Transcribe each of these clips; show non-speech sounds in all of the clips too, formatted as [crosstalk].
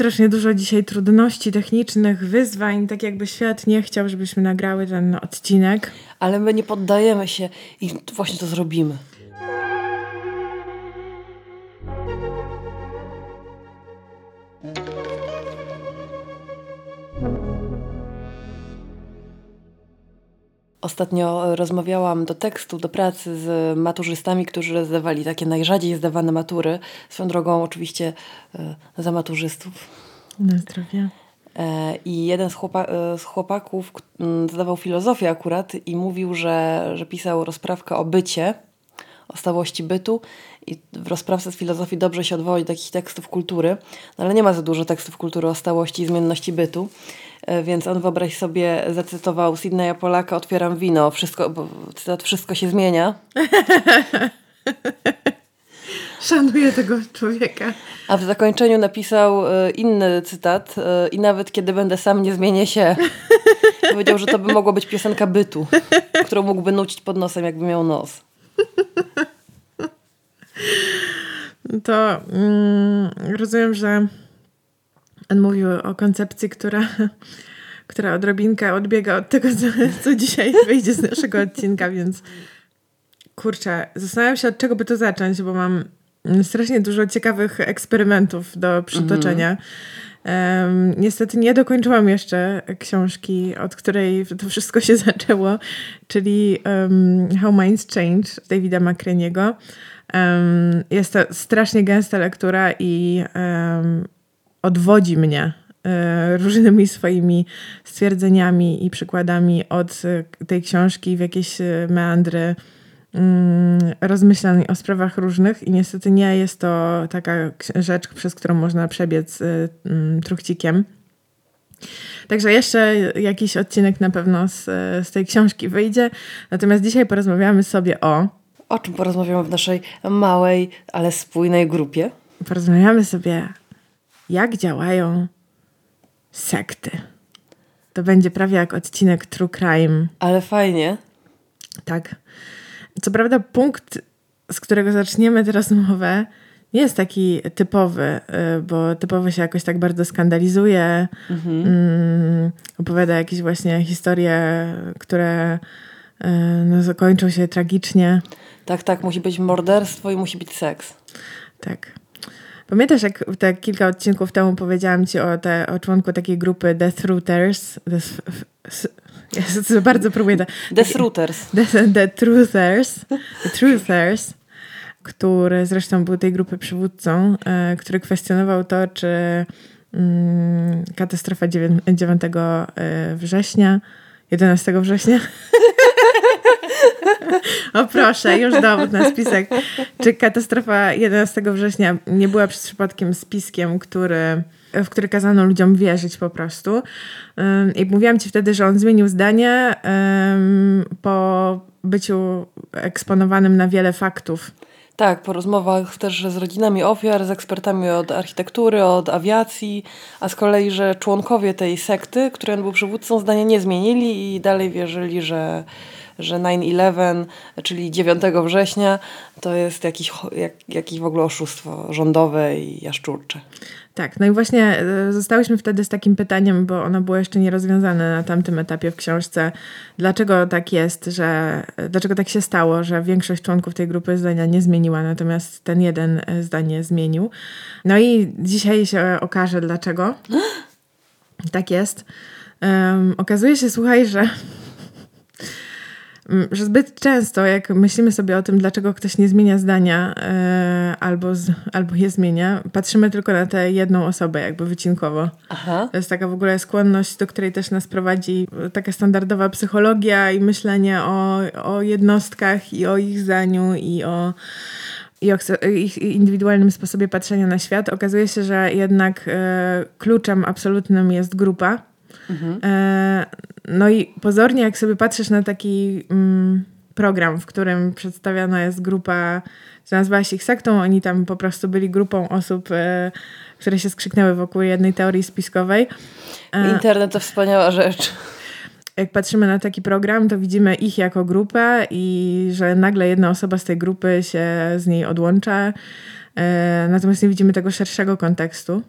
strasznie dużo dzisiaj trudności technicznych, wyzwań, tak jakby świat nie chciał, żebyśmy nagrały ten odcinek. Ale my nie poddajemy się i właśnie to zrobimy. Ostatnio rozmawiałam do tekstu, do pracy z maturzystami, którzy zdawali takie najrzadziej zdawane matury. Swoją drogą oczywiście e, za maturzystów. Na zdrowie. E, I jeden z, chłopa e, z chłopaków zdawał filozofię akurat i mówił, że, że pisał rozprawkę o bycie, o stałości bytu i w rozprawce z filozofii dobrze się odwołać do takich tekstów kultury, no ale nie ma za dużo tekstów kultury o stałości i zmienności bytu. E, więc on wyobraź sobie, zacytował Sydneya Polaka, otwieram wino, wszystko, bo cytat, wszystko się zmienia. [laughs] Szanuję tego człowieka. A w zakończeniu napisał e, inny cytat e, i nawet kiedy będę sam, nie zmienię się. [laughs] Powiedział, że to by mogło być piosenka bytu, którą mógłby nucić pod nosem, jakby miał nos. [laughs] To mm, rozumiem, że on mówił o koncepcji, która, [laughs] która odrobinkę odbiega od tego, co, co dzisiaj wyjdzie z naszego odcinka, więc kurczę, zastanawiam się, od czego by to zacząć, bo mam strasznie dużo ciekawych eksperymentów do przytoczenia. Um, niestety nie dokończyłam jeszcze książki, od której to wszystko się [laughs] zaczęło, czyli um, How Minds Change Davida McCraniego. Um, jest to strasznie gęsta lektura i odwodzi mnie e, różnymi swoimi stwierdzeniami i przykładami od e, tej książki w jakieś e, meandry mm, rozmyślań o sprawach różnych i niestety nie jest to taka rzecz, przez którą można przebiec mm, truchcikiem. Także jeszcze jakiś odcinek na pewno z, z tej książki wyjdzie. Natomiast dzisiaj porozmawiamy sobie o. O czym porozmawiamy w naszej małej, ale spójnej grupie? Porozmawiamy sobie działają sekty. To będzie prawie jak odcinek True Crime. Ale fajnie. Tak. Co prawda, punkt, z którego zaczniemy tę rozmowę, [laughs] nie jest taki typowy, y, bo typowo się jakoś tak bardzo skandalizuje, mhm. Mm, opowiada jakieś właśnie historie, które y, no, zakończą się tragicznie. Tak, tak, musi być morderstwo i musi być seks. Tak. Pamiętasz, jak te kilka odcinków temu powiedziałam ci o, te, o członku takiej grupy The Truthers? ja bardzo próbuję. The Truthers. The, the Truthers. The Truthers który zresztą był tej grupy przywódcą, e, który kwestionował to, czy mm, katastrofa 9, 9 e, września, 11 września [laughs] [laughs] o proszę, już dowód na spisek. Czy katastrofa 11 września nie była przez przypadkiem spiskiem, który, w który kazano ludziom wierzyć po prostu? I mówiłam ci wtedy, że on zmienił zdanie po byciu eksponowanym na wiele faktów. Tak, po rozmowach też z rodzinami ofiar, z ekspertami od architektury, od awiacji, a z kolei, że członkowie tej sekty, której on był przywódcą, zdania nie zmienili i dalej wierzyli, że że 9-11, czyli 9 września, to jest jakiś, jak, jakieś w ogóle oszustwo rządowe i jaszczurcze. Tak, no i właśnie e, zostałyśmy wtedy z takim pytaniem, bo ono było jeszcze nierozwiązane na tamtym etapie w książce. Dlaczego tak jest, że dlaczego tak się stało, że większość członków tej grupy zdania nie zmieniła, natomiast ten jeden e, zdanie zmienił. No i dzisiaj się okaże dlaczego. [gasps] tak jest. Um, okazuje się, słuchaj, że że zbyt często, jak myślimy sobie o tym, dlaczego ktoś nie zmienia zdania e, albo, z, albo je zmienia, patrzymy tylko na tę jedną osobę, jakby wycinkowo. Aha. To jest taka w ogóle skłonność, do której też nas prowadzi taka standardowa psychologia i myślenie o, o jednostkach i o ich zdaniu i o i o ich indywidualnym sposobie patrzenia na świat. Okazuje się, że jednak e, kluczem absolutnym jest grupa Mhm. E, no i pozornie, jak sobie patrzysz na taki mm, program, w którym przedstawiana jest grupa, co nazywa się ich sektą, oni tam po prostu byli grupą osób, e, które się skrzyknęły wokół jednej teorii spiskowej. E, Internet to wspaniała rzecz. Jak patrzymy na taki program, to widzimy ich jako grupę i że nagle jedna osoba z tej grupy się z niej odłącza. Natomiast nie widzimy tego szerszego kontekstu.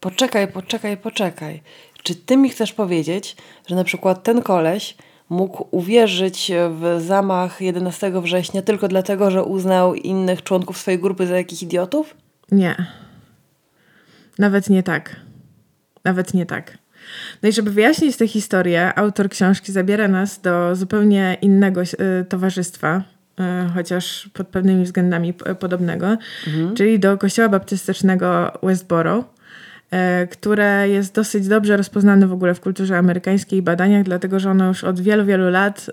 poczekaj, poczekaj, poczekaj. Czy ty mi chcesz powiedzieć, że na przykład ten koleś mógł uwierzyć w zamach 11 września tylko dlatego, że uznał innych członków swojej grupy za jakichś idiotów? Nie. Nawet nie tak. Nawet nie tak. No i żeby wyjaśnić tę historię, autor książki zabiera nas do zupełnie innego y, towarzystwa, y, chociaż pod pewnymi względami podobnego, mhm. czyli do kościoła baptystycznego Westboro, które jest dosyć dobrze rozpoznane w ogóle w kulturze amerykańskiej i badaniach, dlatego że ono już od wielu, wielu lat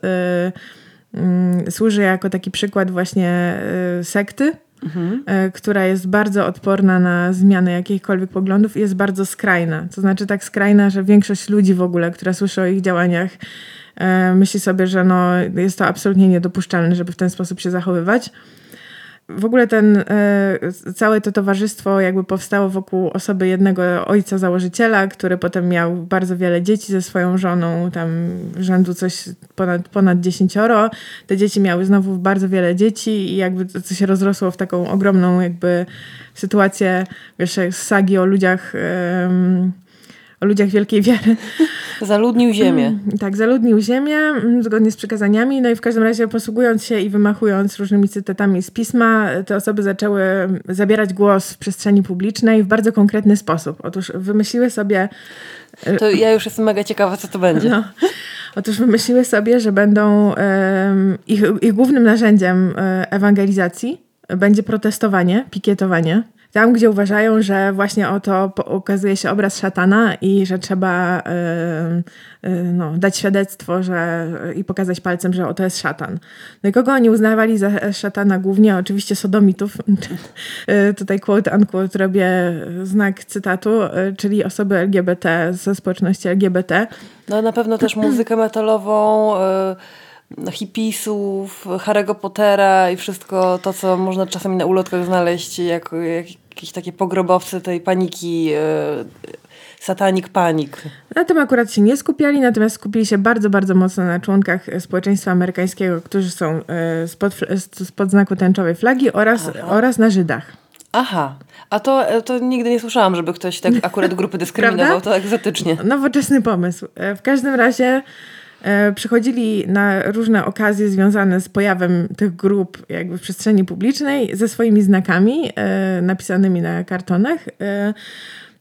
mm, służy jako taki przykład właśnie sekty, mhm. która jest bardzo odporna na zmianę jakichkolwiek poglądów i jest bardzo skrajna. To znaczy tak skrajna, że większość ludzi w ogóle, która słyszy o ich działaniach, e, myśli sobie, że no, jest to absolutnie niedopuszczalne, żeby w ten sposób się zachowywać w ogóle ten, e, całe to towarzystwo jakby powstało wokół osoby jednego ojca założyciela, który potem miał bardzo wiele dzieci ze swoją żoną, tam rzędu coś ponad, ponad dziesięcioro. Te dzieci miały znowu bardzo wiele dzieci i jakby to, się rozrosło w taką ogromną jakby sytuację, wiesz, sagi o ludziach o ludziach wielkiej wiary. Zaludnił ziemię. Mm, tak, zaludnił ziemię mm, zgodnie z przykazaniami. No i w każdym razie posługując się i wymachując różnymi cytatami z pisma, te osoby zaczęły zabierać głos w przestrzeni publicznej w bardzo konkretny sposób. Otóż wymyśliły sobie... To ja już jestem mega ciekawa, co to będzie. No. Otóż wymyśliły sobie, że będą ich, ich głównym narzędziem e, ewangelizacji będzie protestowanie, pikietowanie tam, gdzie uważają, że właśnie oto ukazuje się obraz szatana i że trzeba yy, yy, no, dać świadectwo że, i pokazać palcem, że oto jest szatan. No i kogo oni uznawali za szatana? Głównie oczywiście sodomitów. yy, [laughs] tutaj quote unquote robię znak cytatu, y, czyli osoby LGBT ze społeczności LGBT. No na pewno też muzykę metalową y, hipisów, Harry'ego Pottera i wszystko to, co można czasami na ulotkach znaleźć jako jak, jakieś takie pogrobowcy tej paniki, e, satanik panik. Na tym akurat się nie skupiali, natomiast skupili się bardzo, bardzo mocno na członkach społeczeństwa amerykańskiego, którzy są e, spod, spod znaku tęczowej flagi oraz, oraz na Żydach. Aha, a to, e, to nigdy nie słyszałam, żeby ktoś tak akurat grupy [laughs] dyskryminował, to egzotycznie. Nowoczesny pomysł. E, w każdym razie E, przychodzili na różne okazje związane z pojawem tych grup jakby w przestrzeni publicznej ze swoimi znakami e, napisanymi na kartonach e,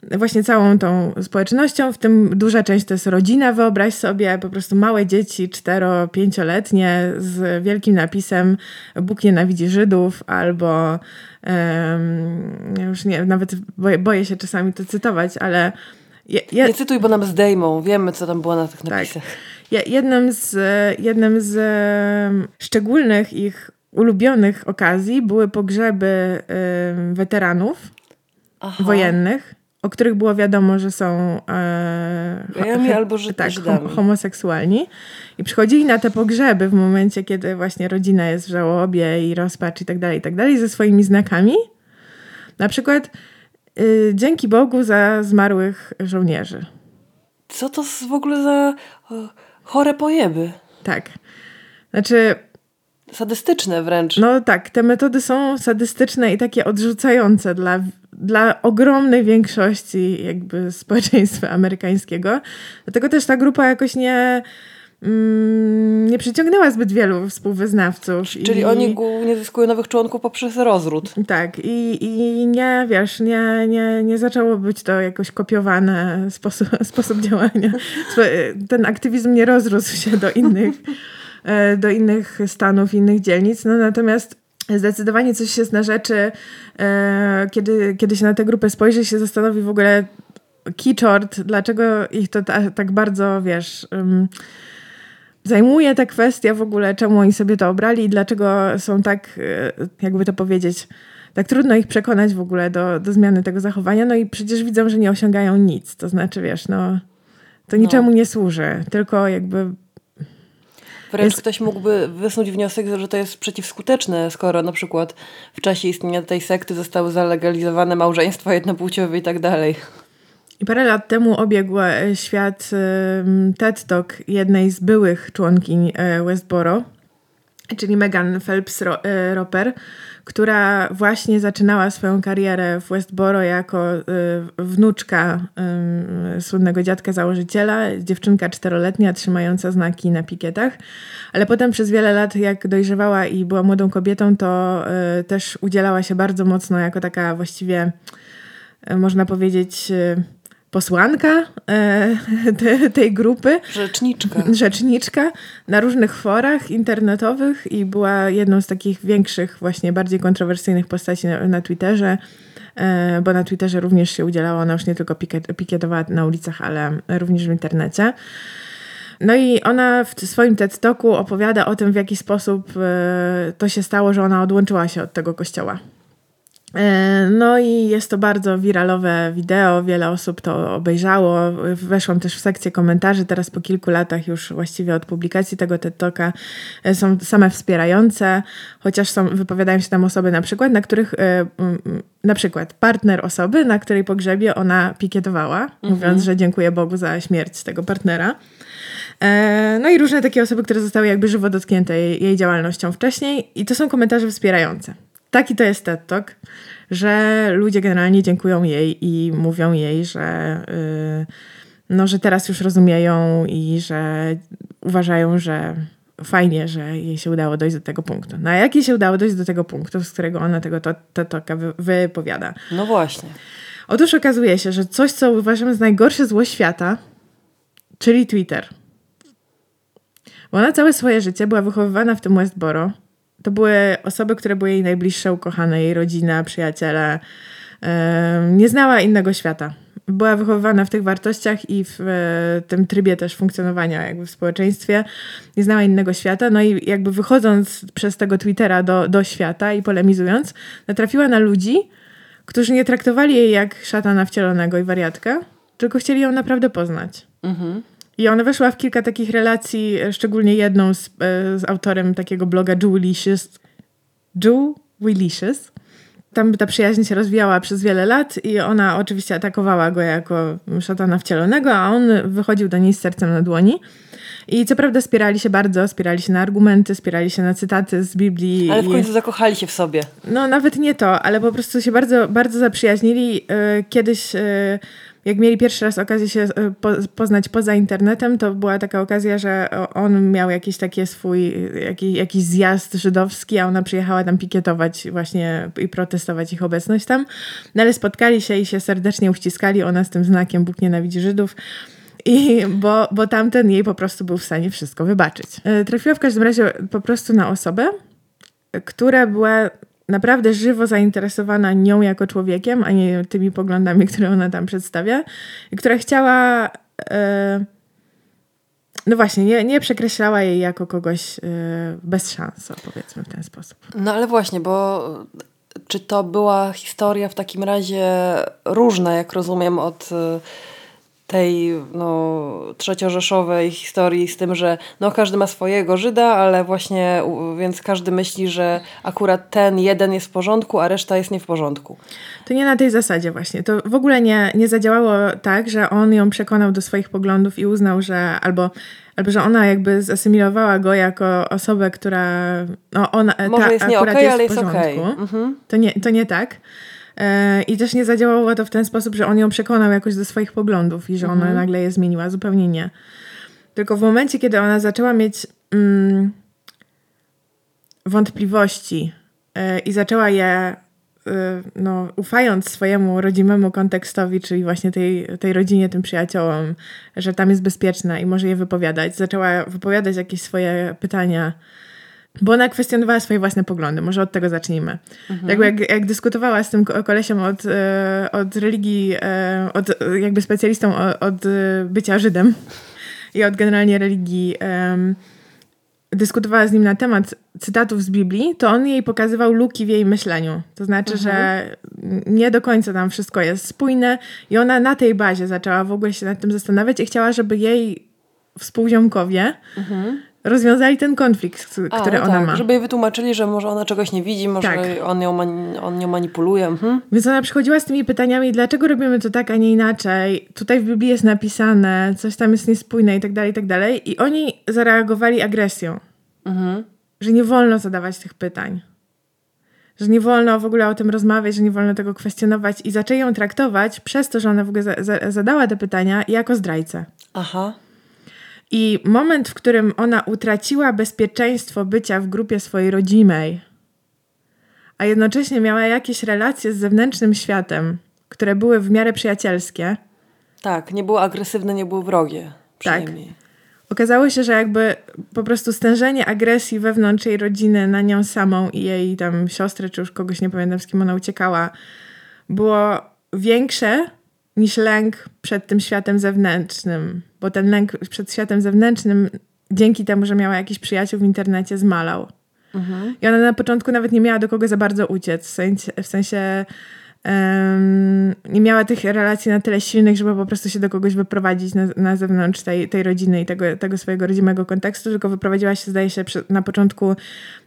właśnie całą tą społecznością, w tym duża część to jest rodzina, wyobraź sobie, po prostu małe dzieci, cztero, pięcioletnie z wielkim napisem Bóg nienawidzi Żydów albo um, już nie, nawet boję, boję, się czasami to cytować, ale... Je, je... Nie cytuj, bo nam zdejmą, wiemy co tam było na tych tak. napisach. Tak. Jednym z, jednym z szczególnych ich ulubionych okazji były pogrzeby weteranów Aha. wojennych, o których było wiadomo, że są e, albo że tak, homoseksualni. I przychodzili na te pogrzeby w momencie, kiedy właśnie rodzina jest w żałobie i rozpacz i tak dalej, i tak dalej, ze swoimi znakami. Na przykład y, dzięki Bogu za zmarłych żołnierzy. Co to w ogóle za chore pojeby. Tak. Znaczy. Sadystyczne wręcz. No tak, te metody są sadystyczne i takie odrzucające dla, dla ogromnej większości jakby społeczeństwa amerykańskiego. Dlatego też ta grupa jakoś nie mm, nie przyciągnęła zbyt wielu współwyznawców. Czyli i... oni głównie zyskują nowych członków poprzez rozród. Tak, i, i nie, wiesz, nie, nie, nie zaczęło być to jakoś kopiowane sposób, sposób działania. Ten aktywizm nie rozrósł się do innych, e, do innych stanów, innych dzielnic, no natomiast zdecydowanie coś jest na rzeczy, e, kiedy, kiedy się na tę grupę spojrzy, się zastanowi w ogóle kiczort, dlaczego ich to ta, tak bardzo, wiesz... Um, zajmuje ta kwestia w ogóle, czemu oni sobie to obrali i dlaczego są tak, e, jakby to powiedzieć, tak trudno ich przekonać w ogóle do, do zmiany tego zachowania. No i przecież widzą, że nie osiągają nic. To znaczy, wiesz, no, to no. niczemu nie służy, tylko jakby Wręcz jest... ktoś mógłby wysnuć wniosek, że to jest przeciwskuteczne, skoro na przykład w czasie istnienia tej sekty zostały zalegalizowane małżeństwa jednopłciowe i tak dalej. I parę lat temu obiegł e, świat TED Talk jednej z byłych członkiń e, Westboro, czyli Megan Phelps-Roper, która właśnie zaczynała swoją karierę w Westboro jako wnuczka słynnego dziadka założyciela, dziewczynka czteroletnia trzymająca znaki na pikietach, ale potem przez wiele lat jak dojrzewała i była młodą kobietą, to też udzielała się bardzo mocno jako taka właściwie można powiedzieć posłanka e, te, tej grupy. Rzeczniczka. Rzeczniczka na różnych forach internetowych i była jedną z takich większych, właśnie bardziej kontrowersyjnych postaci na, na Twitterze, e, bo na Twitterze również się udzielała, ona już nie tylko pikiet, pikietowała na ulicach, ale również w internecie. No i ona w swoim TED Talku opowiada o tym, w jaki sposób e, to się stało, że ona odłączyła się od tego kościoła. E, no i jest to bardzo wiralowe wideo, wiele osób to obejrzało. Weszłam też w sekcję komentarzy, teraz po kilku latach już właściwie od publikacji tego TED Talka e, są same wspierające, chociaż są, wypowiadają się tam osoby na przykład, na których e, na przykład partner osoby, na której pogrzebie ona pikietowała, mhm. mówiąc, że dziękuję Bogu za śmierć tego partnera. No i różne takie osoby, które zostały jakby żywo dotknięte jej, jej działalnością wcześniej i to są komentarze wspierające taki to jest TED Talk, że ludzie generalnie dziękują jej i mówią jej, że, yy, no, że teraz już rozumieją i że uważają, że fajnie, że jej się udało dojść do tego punktu. No a jak jej się udało dojść do tego punktu, z którego ona tego TED Talka wy, wypowiada? No właśnie. Otóż okazuje się, że coś, co uważamy za najgorsze zło świata, czyli Twitter. Bo ona całe swoje życie była wychowywana w tym Westboro, to były osoby, które były jej najbliższe, ukochane, jej rodzina, przyjaciele. Nie znała innego świata. Była wychowywana w tych wartościach i w e, tym trybie też funkcjonowania jakby w społeczeństwie. Nie znała innego świata. No i jakby wychodząc przez tego Twittera do, do świata i polemizując, natrafiła na ludzi, którzy nie traktowali jej jak szatana wcielonego i wariatkę, tylko chcieli ją naprawdę poznać. Mhm. I ona weszła w kilka takich relacji, e, szczególnie jedną z, e, z autorem takiego bloga Jewelicious. Jewelicious. Tam ta przyjaźń się rozwijała przez wiele lat i ona oczywiście atakowała go jako szatana wcielonego, a on wychodził do niej z sercem na dłoni. I co prawda spierali się bardzo, spierali się na argumenty, spierali się na cytaty z Biblii. Ale w końcu i... zakochali się w sobie. No nawet nie to, ale po prostu się bardzo, bardzo zaprzyjaźnili. E, kiedyś jak mieli pierwszy raz okazję się e, poznać poza internetem, to była taka okazja, że on miał jakiś taki swój, jakiś, jakiś zjazd żydowski, a ona przyjechała tam pikietować właśnie i protestować ich obecność tam. No ale spotkali się i się serdecznie uściskali, ona z tym znakiem Bóg nienawidzi Żydów. I, bo, bo tamten jej po prostu był w stanie wszystko wybaczyć. E, trafiła w każdym razie po prostu na osobę, która była naprawdę żywo zainteresowana nią jako człowiekiem, a nie tymi poglądami, które ona tam przedstawia, i która chciała. E, no właśnie, nie, nie przekreślała jej jako kogoś e, bez szans, powiedzmy w ten sposób. No ale właśnie, bo czy to była historia w takim razie różna, jak rozumiem, od tej no, trzeciorzeszowej historii z tym, że no, każdy ma swojego Żyda, ale właśnie więc każdy myśli, że akurat ten jeden jest w porządku, a reszta jest nie w porządku. To nie na tej zasadzie właśnie. To w ogóle nie, nie zadziałało tak, że on ją przekonał do swoich poglądów i uznał, że albo albo że ona jakby zasymilowała go jako osobę, która no ona Może ta, jest nie okay, jest ale jest okej. Okay. Mhm. To, nie, to nie tak. E, I też nie zadziałało to w ten sposób, że on ją przekonał jakoś do swoich poglądów i że ona mhm. nagle je zmieniła. Zupełnie nie. Tylko w momencie, kiedy ona zaczęła mieć mm, wątpliwości yy, i zaczęła je, yy, no, ufając swojemu rodzimemu kontekstowi, czyli właśnie tej, tej rodzinie, tym przyjaciołom, że tam jest bezpieczna i może je wypowiadać, zaczęła wypowiadać jakieś swoje pytania bo ona kwestionowała swoje własne poglądy. Może od tego zacznijmy. Mhm. Jakby jak, jak, dyskutowała z tym kolesiem od, e, od religii, e, od jakby specjalistą od, bycia Żydem i od generalnie religii, dyskutowała z nim na temat cytatów z Biblii, to on jej pokazywał luki w jej myśleniu. To znaczy, mhm. że nie do końca tam wszystko jest spójne i ona na tej bazie zaczęła w ogóle się nad tym zastanawiać i chciała, żeby jej współziomkowie mhm rozwiązali ten konflikt, który A, no ona tak, ma. Żeby jej wytłumaczyli, że może ona czegoś nie widzi, może tak. on, ją on ją manipuluje. Mhm. Więc ona przychodziła z tymi pytaniami, dlaczego robimy to tak, a nie inaczej. Tutaj w Biblii jest napisane, coś tam jest niespójne i tak dalej, i tak dalej. I oni zareagowali agresją. Mhm. że nie wolno zadawać tych pytań. Że nie wolno w ogóle o tym rozmawiać, że nie wolno tego kwestionować i zaczęli ją traktować przez to, że ona w ogóle za, za, zadała te pytania jako zdrajcę. Aha. I moment, w którym ona utraciła bezpieczeństwo bycia w grupie swojej rodzimej, a jednocześnie miała jakieś relacje z zewnętrznym światem, które były w miarę przyjacielskie. Tak, nie było agresywne, nie było wrogie. Tak. Okazało się, że jakby po prostu stężenie agresji wewnątrz jej rodziny na nią samą i jej tam siostrę, czy już kogoś nie pamiętam, z kim ona uciekała, było większe niż lęk przed tym światem zewnętrznym. Bo ten lęk przed światem zewnętrznym, dzięki temu, że miała jakiś przyjaciół w internecie, zmalał. Mhm. I ona na początku nawet nie miała do kogo za bardzo uciec. W sensie, w sensie um, nie miała tych relacji na tyle silnych, żeby po prostu się do kogoś wyprowadzić na, na zewnątrz tej, tej rodziny i tego, tego swojego rodzimego kontekstu, tylko wyprowadziła się, zdaje się, na początku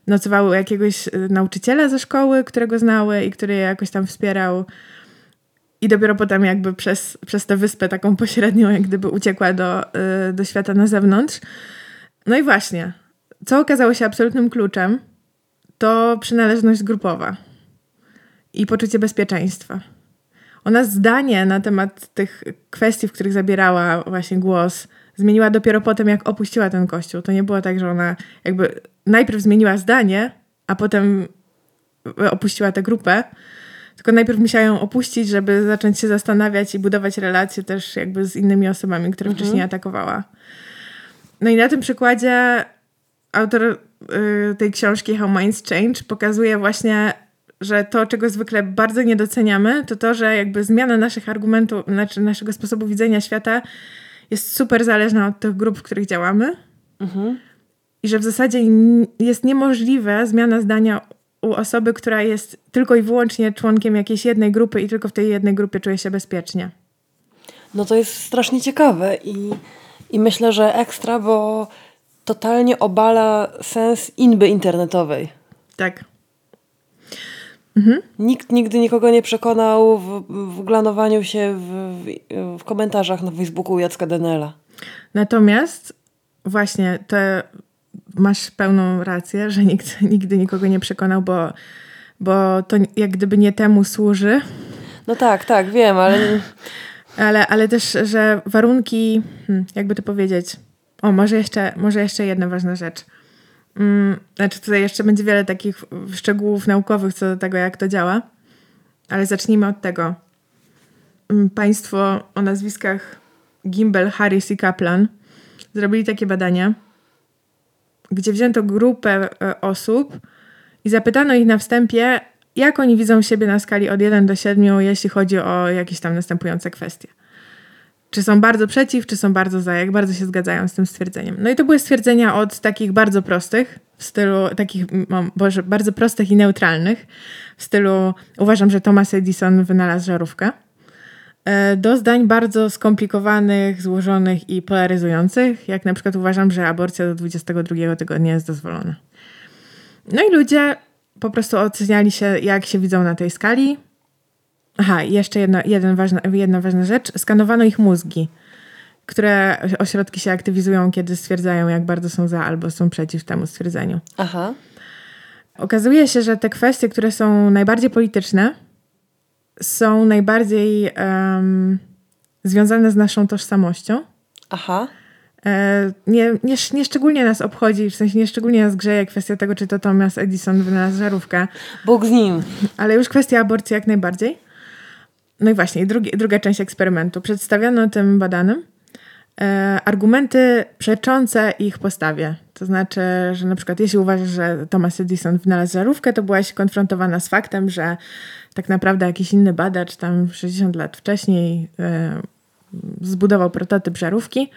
nocowała u jakiegoś y, nauczyciela ze szkoły, którego znały i który je jakoś tam wspierał. I dopiero potem jakby przez, przez tę wyspę taką pośrednią, jak gdyby uciekła do, y, do świata na zewnątrz. No i właśnie, co okazało się absolutnym kluczem, to przynależność grupowa i poczucie bezpieczeństwa. Ona zdanie na temat tych kwestii, w których zabierała właśnie głos, zmieniła dopiero potem, jak opuściła ten kościół. To nie było tak, że ona jakby najpierw zmieniła zdanie, a potem opuściła tę grupę, tylko najpierw musiała ją opuścić, żeby zacząć się zastanawiać i budować relacje też jakby z innymi osobami, które mhm. wcześniej atakowała. No i na tym przykładzie autor y, tej książki How Minds Change pokazuje właśnie, że to, czego zwykle bardzo nie doceniamy, to to, że jakby zmiana naszych argumentów, znaczy naszego sposobu widzenia świata jest super zależna od tych grup, w których działamy. Mhm. I że w zasadzie jest niemożliwe zmiana zdania u osoby, która jest tylko i wyłącznie członkiem jakiejś jednej grupy i tylko w tej jednej grupie czuje się bezpiecznie. No to jest strasznie ciekawe i, i myślę, że ekstra, bo totalnie obala sens inby internetowej. Tak. Mhm. Nikt nigdy nikogo nie przekonał w, w glanowaniu się w, w, w komentarzach na Facebooku Jacka Denela. Natomiast właśnie te masz pełną rację, że nikt [laughs] nigdy nikogo nie przekonał, bo, bo to jak gdyby nie temu służy. No tak, tak, wiem, ale... [laughs] ale, ale też, że warunki, hmm, jakby to powiedzieć, o, może jeszcze, może jeszcze jedna ważna rzecz. Hmm, znaczy tutaj jeszcze będzie wiele takich szczegółów naukowych co do tego, jak to działa, ale zacznijmy od tego. Hmm, państwo o nazwiskach Gimbel, Harris i Kaplan zrobili takie badania, gdzie wzięto grupę e, osób i zapytano ich na wstępie, jak oni widzą siebie na skali od 1 do 7, jeśli chodzi o jakieś tam następujące kwestie. Czy są bardzo przeciw, czy są bardzo za, jak bardzo się zgadzają z tym stwierdzeniem. No i to były stwierdzenia od takich bardzo prostych, w stylu takich, boże, bardzo prostych i neutralnych, w stylu uważam, że Thomas Edison wynalazł żarówkę do zdań bardzo skomplikowanych, złożonych i polaryzujących, jak na przykład uważam, że aborcja do 22 tygodnia jest dozwolona. No i ludzie po prostu oceniali się, jak się widzą na tej skali. Aha, jeszcze jedna, jeden ważna, jedna ważna rzecz. Skanowano ich mózgi, które ośrodki się aktywizują, kiedy stwierdzają, jak bardzo są za albo są przeciw temu stwierdzeniu. Aha. Okazuje się, że te kwestie, które są najbardziej polityczne, są najbardziej um, związane z naszą tożsamością. Aha. E, nie, nie, nie szczególnie nas obchodzi, w sensie nie szczególnie nas grzeje kwestia tego, czy to Thomas Edison wynalazł żarówkę. Bóg z nim. Ale już kwestia aborcji jak najbardziej. No i właśnie, drugi, druga część eksperymentu. Przedstawiono tym badanym e, argumenty przeczące ich postawie. To znaczy, że na przykład jeśli uważasz, że Thomas Edison wynalazł żarówkę, to byłaś konfrontowana z faktem, że tak naprawdę jakiś inny badacz tam 60 lat wcześniej e, zbudował prototyp żarówki.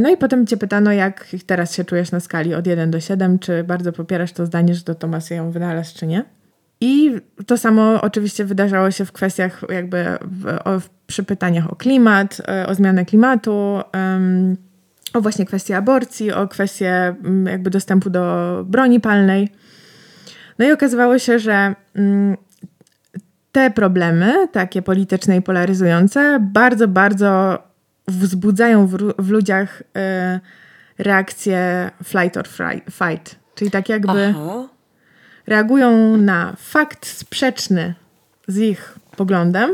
No i potem cię pytano, jak teraz się czujesz na skali od 1 do 7, czy bardzo popierasz to zdanie, że to Tomas ją wynalazł, czy nie. I to samo oczywiście wydarzało się w kwestiach jakby w, o, przy pytaniach o klimat, e, o zmianę klimatu, o właśnie kwestię aborcji, o kwestię um, jakby dostępu do broni palnej. No i okazywało się, że um, te problemy, takie polityczne i polaryzujące, bardzo, bardzo wzbudzają w, w ludziach y, reakcję flight or fight. Czyli tak jakby Aha. reagują na fakt sprzeczny z ich poglądem,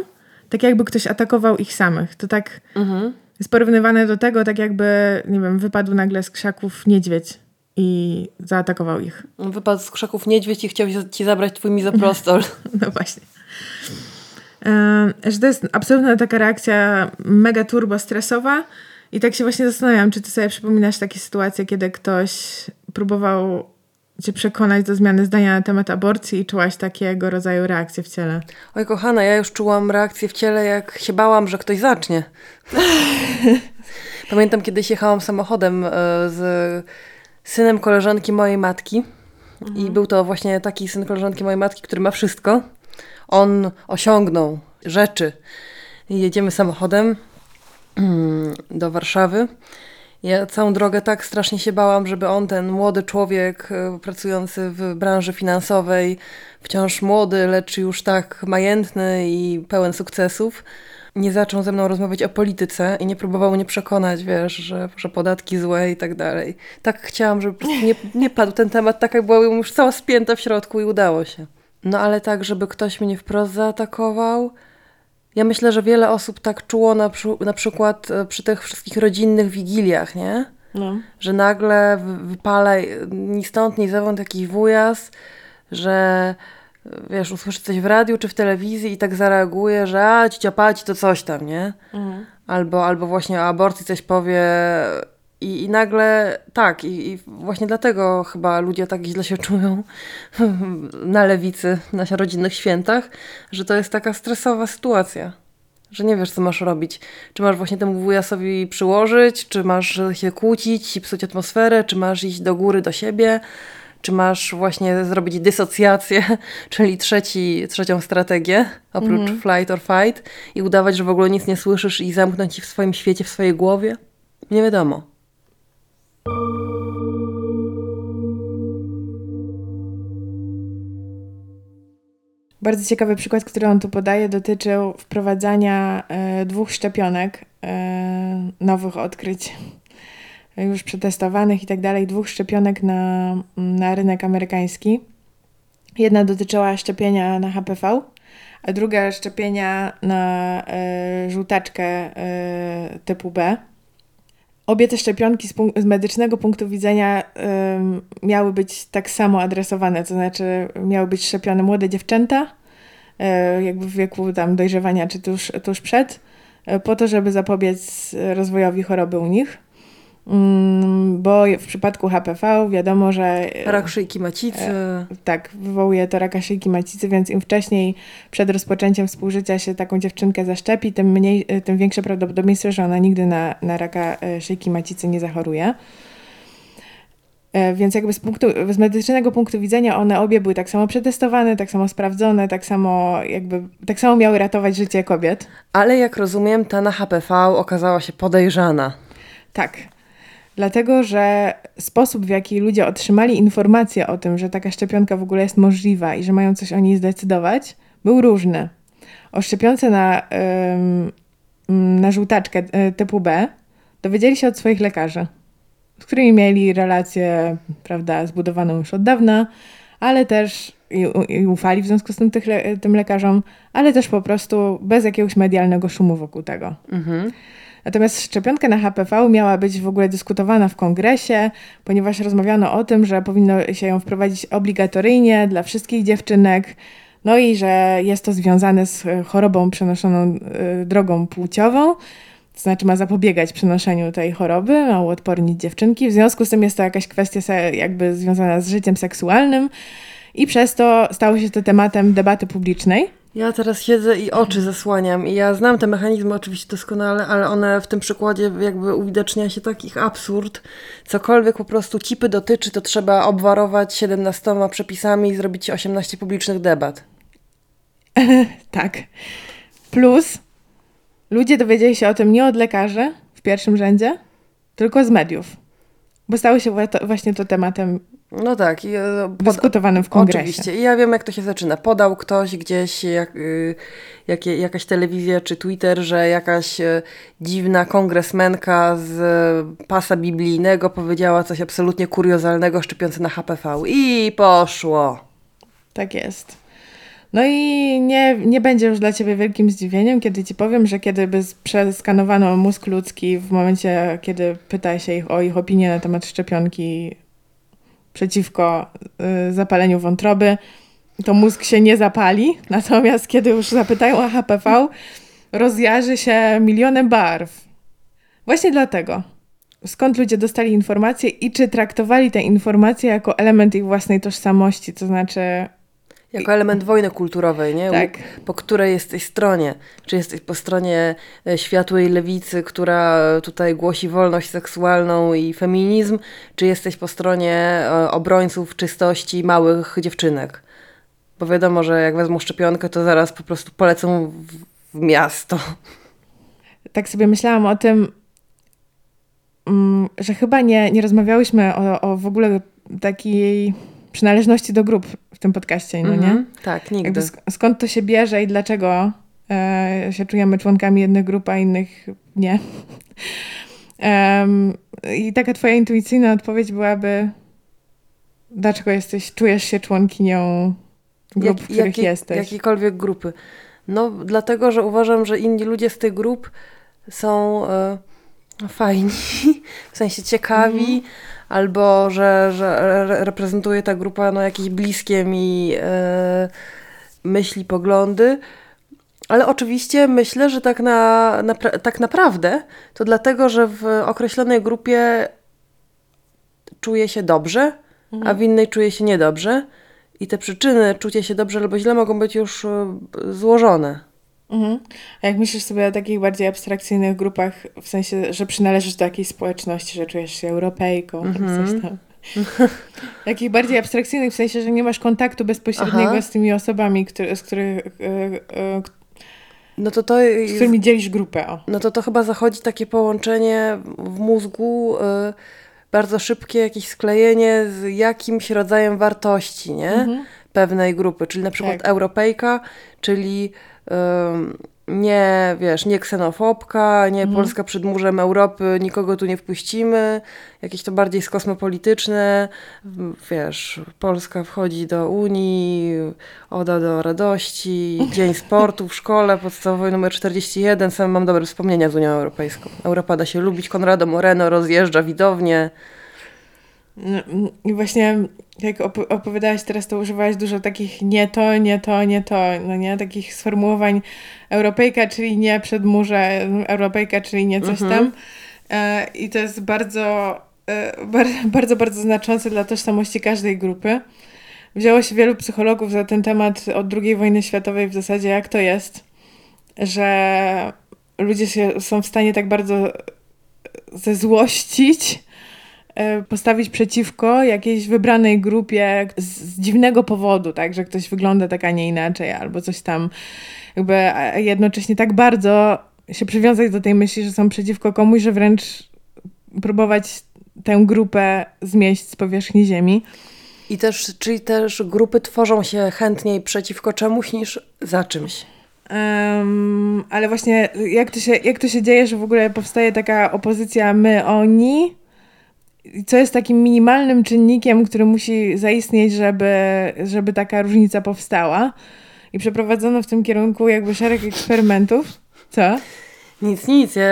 tak jakby ktoś atakował ich samych. To tak Mhm. Jest porównywane do tego, tak jakby, nie wiem, wypadł nagle z krzaków niedźwiedź i zaatakował ich. Wypadł z krzaków niedźwiedź i chciał ci zabrać twój mizoprostol. [laughs] No właśnie. E, że to jest absolutna taka reakcja mega turbo stresowa i tak się właśnie zastanawiam, czy ty sobie przypominasz takie sytuacje, kiedy ktoś próbował cię przekonać do zmiany zdania na temat aborcji i czułaś takiego rodzaju reakcję w ciele. Oj, kochana, ja już czułam reakcję w ciele, jak się bałam, że ktoś zacznie. [laughs] Pamiętam, kiedyś jechałam samochodem e, z synem koleżanki mojej matki. I był to właśnie taki syn koleżanki mojej matki, który ma wszystko. On osiągnął rzeczy. I jedziemy samochodem mm, do Warszawy. Ja całą drogę tak strasznie się bałam, żeby on, ten młody człowiek e, pracujący w branży finansowej, wciąż młody, lecz już tak majętny i pełen sukcesów, nie zaczął ze mną rozmawiać o polityce i nie próbował mnie przekonać, wiesz, że, że podatki złe i tak dalej. Tak chciałam, żeby nie, nie padł ten temat, tak jak byłam już cała spięta w środku i udało się. No ale tak, żeby ktoś mnie wprost zaatakował... Ja myślę, że wiele osób tak czuło na, przy, na przykład e, przy tych wszystkich rodzinnych wigiliach, nie? No. Że nagle wy- wypala ni stąd, ni zowąd jakiś wujas, że e, wiesz, usłyszy coś w radiu czy w telewizji i tak zareaguje, że a, cicia paci to coś tam, nie? Albo, albo właśnie o aborcji coś powie i, i nagle tak, i, i właśnie dlatego chyba ludzie tak źle się czują [laughs] na lewicy, na rodzinnych świętach, że to jest taka stresowa sytuacja. Że nie wiesz, co masz robić. Czy masz właśnie temu wujasowi przyłożyć, czy masz się kłócić i psuć atmosferę, czy masz iść do góry do siebie, czy masz właśnie zrobić dysocjację, [laughs] czyli trzeci, trzecią strategię, oprócz flight or fight, i udawać, że w ogóle nic nie słyszysz i zamknąć się w swoim świecie, w swojej głowie? Nie wiadomo. Bardzo ciekawy przykład, który on tu podaje, dotyczył wprowadzania e, dwóch szczepionek, e, nowych odkryć, e, już przetestowanych i tak dalej, dwóch szczepionek na, na rynek amerykański. Jedna dotyczyła szczepienia na HPV, a druga szczepienia na e, żółtaczkę typu B. Obie te szczepionki z, punk- z medycznego punktu widzenia miały być tak samo adresowane, to znaczy miały być szczepione młode dziewczęta, y, jakby w wieku tam dojrzewania czy tuż, tuż przed, y, po to, żeby zapobiec rozwojowi choroby u nich. Ym, bo w przypadku HPV wiadomo, że y, Rak szyjki macicy. tak, wywołuje to raka szyjki macicy, więc im wcześniej przed rozpoczęciem współżycia się taką dziewczynkę zaszczepi, tym, mniej, y, tym większe prawdopodobieństwo, że ona nigdy na, na raka szyjki macicy nie zachoruje. E, Więc jakby z, punktu, z medycznego punktu widzenia one obie były tak samo przetestowane, tak samo sprawdzone, tak samo jakby, tak samo miały ratować życie kobiet. Ale jak rozumiem, ta na HPV okazała się podejrzana. Tak. Dlatego, że sposób, w jaki ludzie otrzymali informację o tym, że taka szczepionka w ogóle jest możliwa i że mają coś o niej zdecydować, był różny. O szczepionce na, na żółtaczkę y, typu B dowiedzieli się od swoich lekarzy, z którymi mieli relację, prawda, zbudowaną już od dawna, ale też i, i ufali w związku z tym tych, tym lekarzom, ale też po prostu bez jakiegoś medialnego szumu wokół tego. Mhm. Natomiast szczepionka na HPV miała być w ogóle dyskutowana w kongresie, ponieważ rozmawiano o tym, że powinno się ją wprowadzić obligatoryjnie dla wszystkich dziewczynek, no i że jest to związane z e, chorobą przenoszoną e, drogą płciową, to znaczy ma zapobiegać przenoszeniu tej choroby, ma uodpornić dziewczynki. W związku z tym jest to jakaś kwestia jakby związana z życiem seksualnym i przez to stało się to tematem debaty publicznej. Ja teraz siedzę i oczy zasłaniam i ja znam te mechanizmy oczywiście doskonale, ale one w tym przykładzie jakby uwidacznia się takich absurd. Cokolwiek po prostu cipy dotyczy, to trzeba obwarować 17 przepisami i zrobić 18 publicznych debat. [laughs] Tak. Plus ludzie dowiedzieli się o tym nie od lekarzy w pierwszym rzędzie, tylko z mediów. Bo stało się właśnie to tematem No tak. I, e, Dyskutowanym w kongresie. Oczywiście. I ja wiem, jak to się zaczyna. Podał ktoś gdzieś, jak, y, jakaś telewizja czy Twitter, że jakaś y, dziwna kongresmenka z pasa biblijnego powiedziała coś absolutnie kuriozalnego, szczepiące na HPV. I poszło. Tak jest. No i nie, nie będzie już dla ciebie wielkim zdziwieniem, kiedy ci powiem, że kiedy by przeskanowano mózg ludzki w momencie, kiedy pyta się ich o ich opinię na temat szczepionki przeciwko y, zapaleniu wątroby, to mózg się nie zapali. [laughs] Natomiast kiedy już zapytają o HPV, rozjarzy się milionem barw. Właśnie dlatego. Skąd ludzie dostali informacje i czy traktowali te informacje jako element ich własnej tożsamości, to znaczy jako element wojny kulturowej, nie? Tak. Po której jesteś stronie? Czy jesteś po stronie e, światłej lewicy, która tutaj głosi wolność seksualną i feminizm, czy jesteś po stronie e, obrońców czystości małych dziewczynek? Bo wiadomo, że jak wezmą szczepionkę, to zaraz po prostu polecą w miasto. Tak sobie myślałam o tym, mm, że chyba nie, nie rozmawiałyśmy o, o w ogóle takiej przynależności do grup w tym podcaście, no nie? -hmm. Tak, nigdy. Sk skąd to się bierze i dlaczego e, się czujemy członkami jednych grup, a innych nie. [laughs] um, I taka twoja intuicyjna odpowiedź byłaby dlaczego jesteś, czujesz się członkinią grup, Jak, w których jesteś? Jakiejkolwiek grupy. No, dlatego, że uważam, że inni ludzie z tych grup są e, fajni, [laughs] w sensie ciekawi, -hmm albo że, że reprezentuje ta grupa no, jakieś bliskie mi e, myśli, poglądy. Ale oczywiście myślę, że tak, na, na, tak naprawdę to dlatego, że w określonej grupie czuję się dobrze, mhm. a w innej czuję się niedobrze. I te przyczyny czucia się dobrze albo źle mogą być już e, złożone. Mhm. A jak myślisz sobie o takich bardziej abstrakcyjnych grupach, w sensie, że przynależysz do jakiejś społeczności, że czujesz się Europejką, mhm. coś tam. [laughs] Takich bardziej abstrakcyjnych, w sensie, że nie masz kontaktu bezpośredniego Aha. z tymi osobami, który, z których. Yy, yy, no to to z którymi dzielisz grupę. O. No to to chyba zachodzi takie połączenie w mózgu, yy, bardzo szybkie jakieś sklejenie z jakimś rodzajem wartości, nie? Mhm. Pewnej grupy, czyli na przykład tak. Europejka, czyli nie, wiesz, nie ksenofobka, nie mhm. Polska przed murzem Europy, nikogo tu nie wpuścimy, jakieś to bardziej skosmopolityczne, wiesz, Polska wchodzi do Unii, Oda do radości, Dzień Sportu w szkole podstawowej numer 41, sam mam dobre wspomnienia z Unią Europejską. Europa da się lubić, Konrado Moreno rozjeżdża widownie. No, I właśnie jak op opowiadałaś teraz, to używałaś dużo takich nie to, nie to, nie to, no nie? Takich sformułowań Europejka, czyli nie przed murze, Europejka, czyli nie coś mhm. tam. E, I to jest bardzo, e, bar [laughs] bardzo, bardzo znaczące dla tożsamości każdej grupy. Wzięło się wielu psychologów za ten temat od II wojny światowej w zasadzie, jak to jest, że ludzie się, są w stanie tak bardzo zezłościć, E, postawić przeciwko jakiejś wybranej grupie z dziwnego powodu, tak, że ktoś wygląda tak, a nie inaczej, albo coś tam, jakby jednocześnie tak bardzo się przywiązać do tej myśli, że są przeciwko komuś, że wręcz próbować tę grupę zmieść z powierzchni ziemi. I też, czyli też grupy tworzą się chętniej przeciwko czemuś niż za czymś. Um, ale właśnie jak to, się, jak to się dzieje, że w ogóle powstaje taka opozycja my-oni, co jest takim minimalnym czynnikiem, który musi zaistnieć, żeby, żeby taka różnica powstała. I przeprowadzono w tym kierunku jakby szereg eksperymentów. Co? Nic, nic. Ja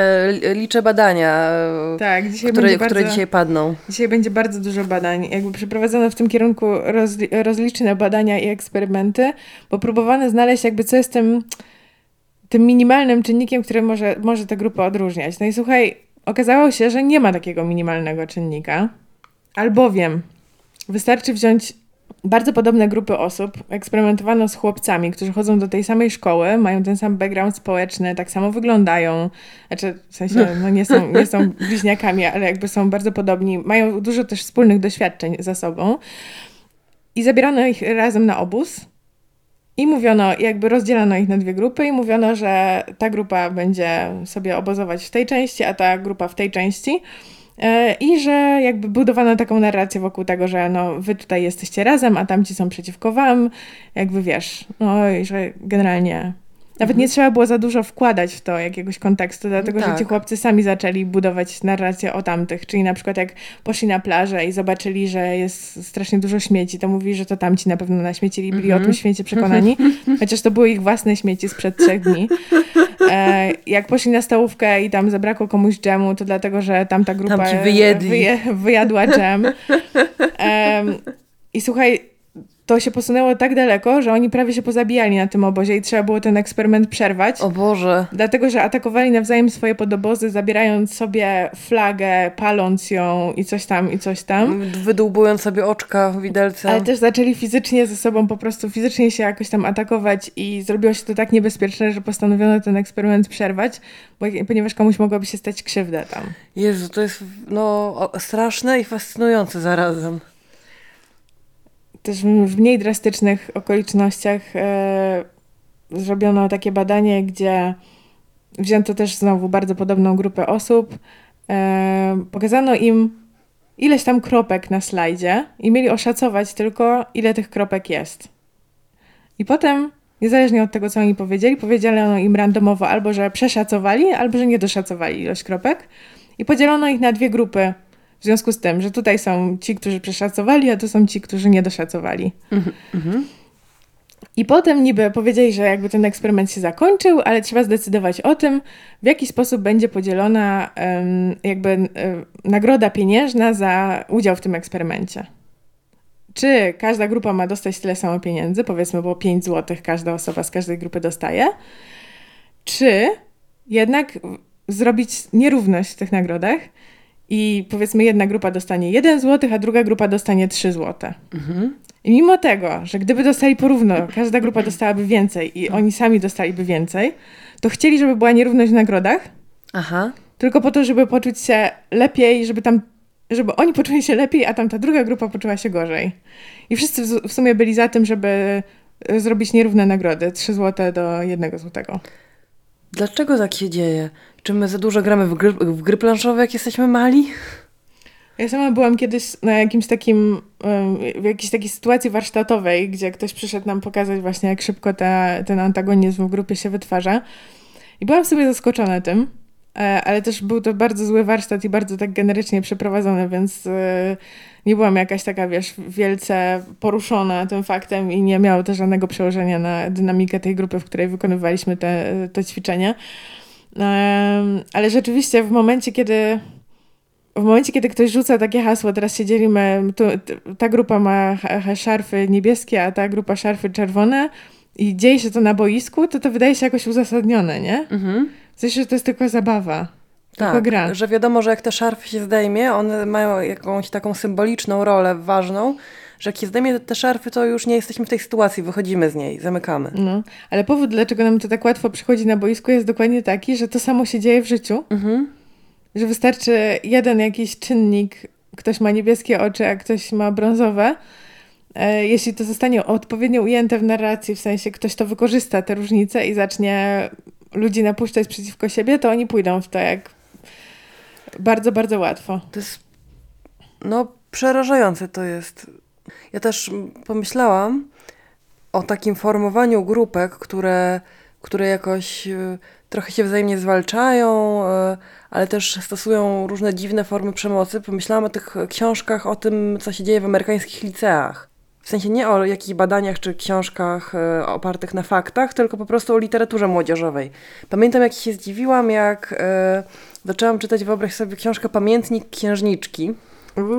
liczę badania, tak, dzisiaj które, bardzo, które dzisiaj padną. Dzisiaj będzie bardzo dużo badań. Jakby przeprowadzono w tym kierunku rozli rozliczne badania i eksperymenty, bo próbowano znaleźć jakby co jest tym, tym minimalnym czynnikiem, który może, może tę grupę odróżniać. No i słuchaj, Okazało się, że nie ma takiego minimalnego czynnika, albowiem wystarczy wziąć bardzo podobne grupy osób. Eksperymentowano z chłopcami, którzy chodzą do tej samej szkoły, mają ten sam background społeczny, tak samo wyglądają. Znaczy, w sensie, [laughs] no nie są, nie są bliźniakami, ale jakby są bardzo podobni. Mają dużo też wspólnych doświadczeń za sobą. I zabierano ich razem na obóz i mówiono, jakby rozdzielano ich na dwie grupy i mówiono, że ta grupa będzie sobie obozować w tej części, a ta grupa w tej części. E, I że jakby budowano taką narrację wokół tego, że no, wy tutaj jesteście razem, a tamci są przeciwko wam. Jakby wiesz, no i że generalnie nawet nie trzeba było za dużo wkładać w to jakiegoś kontekstu, dlatego Tak. że ci chłopcy sami zaczęli budować narrację o tamtych. Czyli na przykład jak poszli na plażę i zobaczyli, że jest strasznie dużo śmieci, to mówili, że to tamci na pewno naśmiecili, byli o tym świecie przekonani, [laughs] chociaż to były ich własne śmieci sprzed trzech dni. E, jak poszli na stołówkę i tam zabrakło komuś dżemu, to dlatego, że tamta grupa wyje, wyjadła dżem. [laughs] Em, I słuchaj, to się posunęło tak daleko, że oni prawie się pozabijali na tym obozie i trzeba było ten eksperyment przerwać. O Boże. Dlatego, że atakowali nawzajem swoje podobozy, zabierając sobie flagę, paląc ją i coś tam, i coś tam. Wydłubując sobie oczka widelcem. Ale też zaczęli fizycznie ze sobą po prostu fizycznie się jakoś tam atakować i zrobiło się to tak niebezpieczne, że postanowiono ten eksperyment przerwać, bo, ponieważ komuś mogłaby się stać krzywda tam. Jezu, to jest no, straszne i fascynujące zarazem. Też w mniej drastycznych okolicznościach e, zrobiono takie badanie, gdzie wzięto też znowu bardzo podobną grupę osób. E, pokazano im ileś tam kropek na slajdzie i mieli oszacować tylko, ile tych kropek jest. I potem, niezależnie od tego, co oni powiedzieli, powiedziano im randomowo albo, że przeszacowali, albo, że nie doszacowali ilość kropek. I podzielono ich na dwie grupy. W związku z tym, że tutaj są ci, którzy przeszacowali, a tu są ci, którzy nie doszacowali. I potem niby powiedzieli, że jakby ten eksperyment się zakończył, ale trzeba zdecydować o tym, w jaki sposób będzie podzielona em, jakby em, nagroda pieniężna za udział w tym eksperymencie. Czy każda grupa ma dostać tyle samo pieniędzy, powiedzmy, bo 5 zł każda osoba z każdej grupy dostaje, czy jednak zrobić nierówność w tych nagrodach i powiedzmy jedna grupa dostanie 1 zł, a druga grupa dostanie 3 zł. I mimo tego, że gdyby dostali porówno, każda grupa dostałaby więcej i oni sami dostaliby więcej, to chcieli, żeby była nierówność w nagrodach, Aha. tylko po to, żeby poczuć się lepiej, żeby tam, żeby oni poczuli się lepiej, a tam ta druga grupa poczuła się gorzej. I wszyscy w- sumie byli za tym, żeby e, zrobić nierówne nagrody, 3 zł do 1 złotego. Dlaczego tak się dzieje? Czy my za dużo gramy w gry, w gry planszowe, jak jesteśmy mali? Ja sama byłam kiedyś na jakimś takim, w jakiejś takiej sytuacji warsztatowej, gdzie ktoś przyszedł nam pokazać właśnie, jak szybko ta, ten antagonizm w grupie się wytwarza. I byłam sobie zaskoczona tym, ale też był to bardzo zły warsztat i bardzo tak generycznie przeprowadzony, więc e, nie byłam jakaś taka, wiesz, wielce poruszona tym faktem i nie miało to żadnego przełożenia na dynamikę tej grupy, w której wykonywaliśmy te, te ćwiczenia. Em, Ale rzeczywiście w momencie, kiedy w momencie, kiedy ktoś rzuca takie hasło, teraz się dzielimy, ta grupa ma szarfy niebieskie, a ta grupa szarfy czerwone i dzieje się to na boisku, to to wydaje się jakoś uzasadnione, nie? Mhm. W sensie, że to jest tylko zabawa, tylko Tak, gra. że wiadomo, że jak te szarfy się zdejmie, one mają jakąś taką symboliczną rolę ważną, że jak się zdejmie te szarfy, to już nie jesteśmy w tej sytuacji, wychodzimy z niej, zamykamy. No, ale powód, dlaczego nam to tak łatwo przychodzi na boisku, jest dokładnie taki, że to samo się dzieje w życiu, Mhm. że wystarczy jeden jakiś czynnik, ktoś ma niebieskie oczy, a ktoś ma brązowe. E, Jeśli to zostanie odpowiednio ujęte w narracji, w sensie ktoś to wykorzysta, te różnice i zacznie ludzi napuszczać przeciwko siebie, to oni pójdą w to jak bardzo, bardzo łatwo. To jest, no, przerażające to jest. Ja też pomyślałam o takim formowaniu grupek, które, które jakoś y, trochę się wzajemnie zwalczają, y, ale też stosują różne dziwne formy przemocy. Pomyślałam o tych książkach, o tym, co się dzieje w amerykańskich liceach. W sensie nie o jakichś badaniach czy książkach y, opartych na faktach, tylko po prostu o literaturze młodzieżowej. Pamiętam, jak się zdziwiłam, jak y, zaczęłam czytać, wyobraź sobie, książkę Pamiętnik Księżniczki.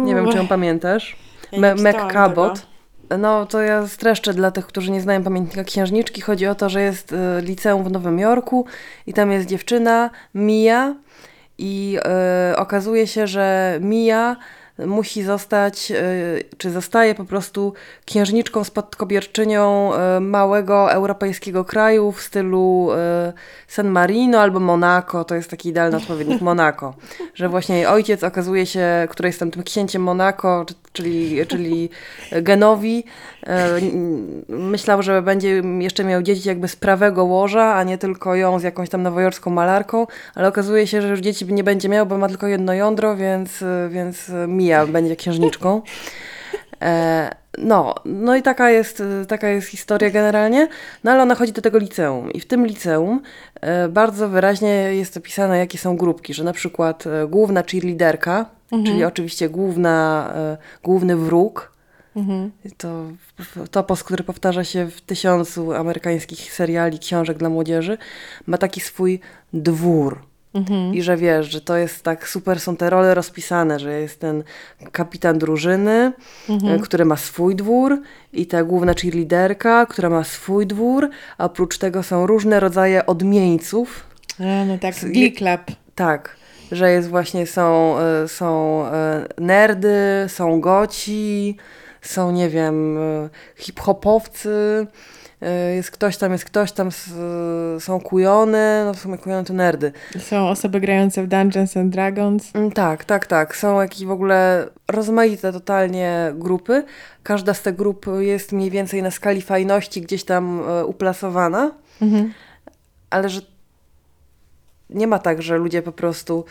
Nie wiem, czy ją pamiętasz. Ja Meg Cabot. No, to ja streszczę dla tych, którzy nie znają pamiętnika księżniczki. Chodzi o to, że jest y, liceum w Nowym Jorku i tam jest dziewczyna, Mia, i y, okazuje się, że Mia musi zostać, czy zostaje po prostu księżniczką spadkobierczynią małego europejskiego kraju w stylu San Marino albo Monaco. To jest taki idealny odpowiednik Monaco. Że właśnie jej ojciec okazuje się, który jest tam tym księciem Monaco, czyli, czyli Genowi, myślał, że będzie jeszcze miał dzieci jakby z prawego łoża, a nie tylko ją z jakąś tam nowojorską malarką, ale okazuje się, że już dzieci nie będzie miał, bo ma tylko jedno jądro, więc, więc Mija będzie księżniczką. E, no, no i taka jest, taka jest historia generalnie, no ale ona chodzi do tego liceum i w tym liceum e, bardzo wyraźnie jest opisane, jakie są grupki, że na przykład e, główna cheerleaderka, mhm. czyli oczywiście główna, główny wróg, Mhm. To topos, który powtarza się w tysiącu amerykańskich seriali, książek dla młodzieży, ma taki swój dwór. Mhm. I że wiesz, że to jest tak super, są te role rozpisane, że jest ten kapitan drużyny, mhm. E, który ma swój dwór i ta główna cheerleaderka, która ma swój dwór, a oprócz tego są różne rodzaje odmieńców. A, no tak, Glee Club. Tak, że jest właśnie, są, e, są e, nerdy, są goci, są, nie wiem, hip-hopowcy, jest ktoś tam, jest ktoś tam, są kujony, no w sumie kujony to nerdy. Są osoby grające w Dungeons and Dragons. Mm, tak, tak, tak. Są jakieś w ogóle rozmaite totalnie grupy. Każda z tych grup jest mniej więcej na skali fajności gdzieś tam e, uplasowana. Mhm. Ale że nie ma tak, że ludzie po prostu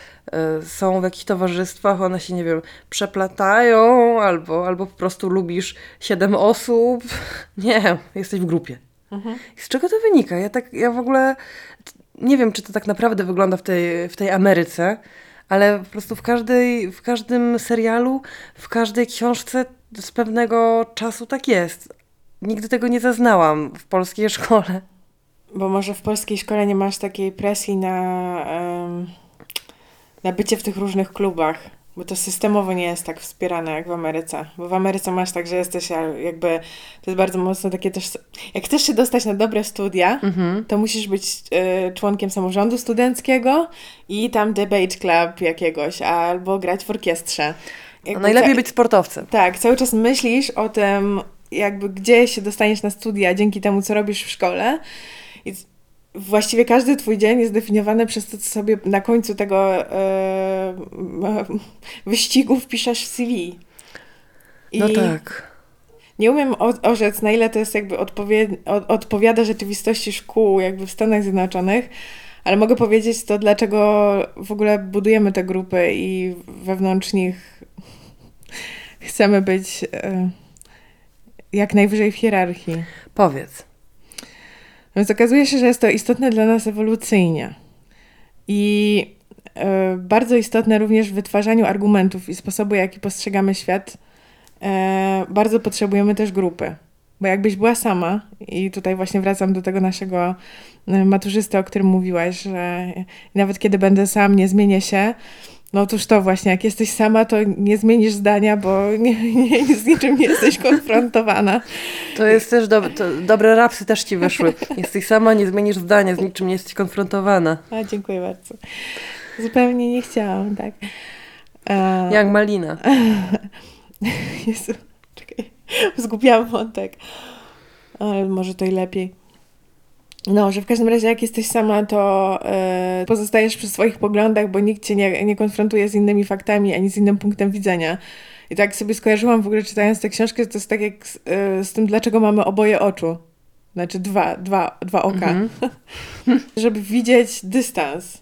y, są w jakichś towarzystwach, one się, nie wiem, przeplatają, albo, albo po prostu lubisz siedem osób. [laughs] Nie, jesteś w grupie. Mhm. Z czego to wynika? Ja tak, ja w ogóle nie wiem, czy to tak naprawdę wygląda w tej, w tej Ameryce, ale po prostu w, każdej, w każdym serialu, w każdej książce z pewnego czasu tak jest. Nigdy tego nie zaznałam w polskiej [laughs] szkole. Bo może w polskiej szkole nie masz takiej presji na, na bycie w tych różnych klubach. Bo to systemowo nie jest tak wspierane jak w Ameryce. Bo w Ameryce masz tak, że jesteś jakby. To jest bardzo mocno takie też. Jak chcesz się dostać na dobre studia, mhm. to musisz być y, członkiem samorządu studenckiego i tam debate club jakiegoś, albo grać w orkiestrze. Jakby najlepiej być sportowcem. Tak, cały czas myślisz o tym, jakby gdzie się dostaniesz na studia dzięki temu, co robisz w szkole. Właściwie każdy twój dzień jest definiowany przez to, co sobie na końcu tego e, wyścigu wpiszesz w CV. I no tak. Nie umiem orzec, na ile to jest jakby odpowie, odpowiada rzeczywistości szkół jakby w Stanach Zjednoczonych, ale mogę powiedzieć to, dlaczego w ogóle budujemy te grupy i wewnątrz nich chcemy być e, jak najwyżej w hierarchii. Powiedz. Więc okazuje się, że jest to istotne dla nas ewolucyjnie. I y, bardzo istotne również w wytwarzaniu argumentów i sposobu, jaki postrzegamy świat. Y, bardzo potrzebujemy też grupy. Bo jakbyś była sama, i tutaj właśnie wracam do tego naszego e, maturzysty, o którym mówiłaś, że nawet kiedy będę sam, nie zmienię się, no otóż to właśnie, jak jesteś sama, to nie zmienisz zdania, bo nie, nie, z niczym nie jesteś konfrontowana. To jest też do, to, dobre rapsy też ci wyszły. Jesteś sama, nie zmienisz zdania, z niczym nie jesteś konfrontowana. A, dziękuję bardzo. Zupełnie nie chciałam, tak. Jak malina. [laughs] Jezu, czekaj, zgubiłam wątek. Ale może to i lepiej. No, że w każdym razie jak jesteś sama, to yy, pozostajesz przy swoich poglądach, bo nikt cię nie, nie konfrontuje z innymi faktami ani z innym punktem widzenia. I tak sobie skojarzyłam w ogóle czytając tę książkę, że to jest tak jak z, yy, z tym, dlaczego mamy oboje oczu. Znaczy dwa, dwa, dwa oka. -hmm. [laughs] Żeby widzieć dystans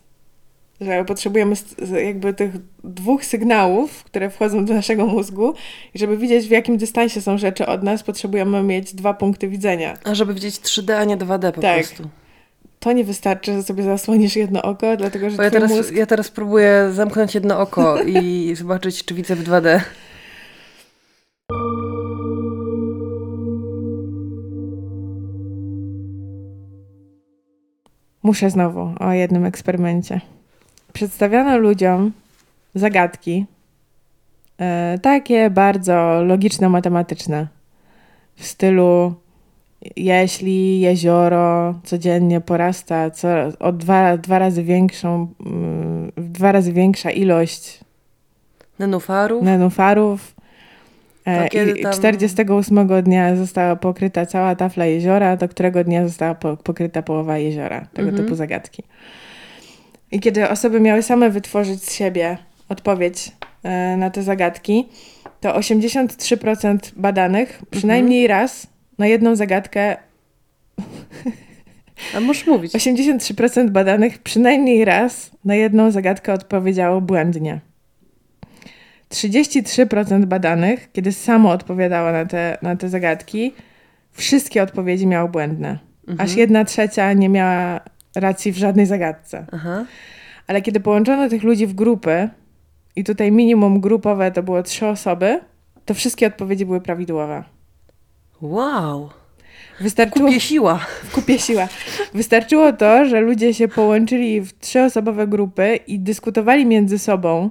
że potrzebujemy jakby tych dwóch sygnałów, które wchodzą do naszego mózgu i żeby widzieć w jakim dystansie są rzeczy od nas, potrzebujemy mieć dwa punkty widzenia. A żeby widzieć 3D, a nie 2D po tak. prostu. To nie wystarczy, że sobie zasłonisz jedno oko, dlatego że Bo ja teraz, mózg... ja teraz próbuję zamknąć jedno oko i [laughs] zobaczyć, czy widzę w 2D. Muszę znowu o jednym eksperymencie przedstawiano ludziom zagadki, e, takie bardzo logiczno-matematyczne, w stylu jeśli jezioro codziennie porasta co, o dwa, dwa razy większą, mm, dwa razy większa ilość Nenufarów. nenufarów. E, I tam- 48 dnia została pokryta cała tafla jeziora, do którego dnia została po, pokryta połowa jeziora. Tego Mhm. typu zagadki. I kiedy osoby miały same wytworzyć z siebie odpowiedź e, na te zagadki, to 83% badanych przynajmniej Mhm. raz na jedną zagadkę [laughs] A możesz mówić. 83% badanych przynajmniej raz na jedną zagadkę odpowiedziało błędnie. 33% badanych, kiedy samo odpowiadało na te, na te zagadki, wszystkie odpowiedzi miało błędne. Aż jedna trzecia nie miała racji w żadnej zagadce. Aha. Ale kiedy połączono tych ludzi w grupy, i tutaj minimum grupowe to było trzy osoby, to wszystkie odpowiedzi były prawidłowe. Wow. Wystarczyło... Kupie siła. [laughs] kupie siła. Wystarczyło to, że ludzie się połączyli w trzyosobowe grupy i dyskutowali między sobą.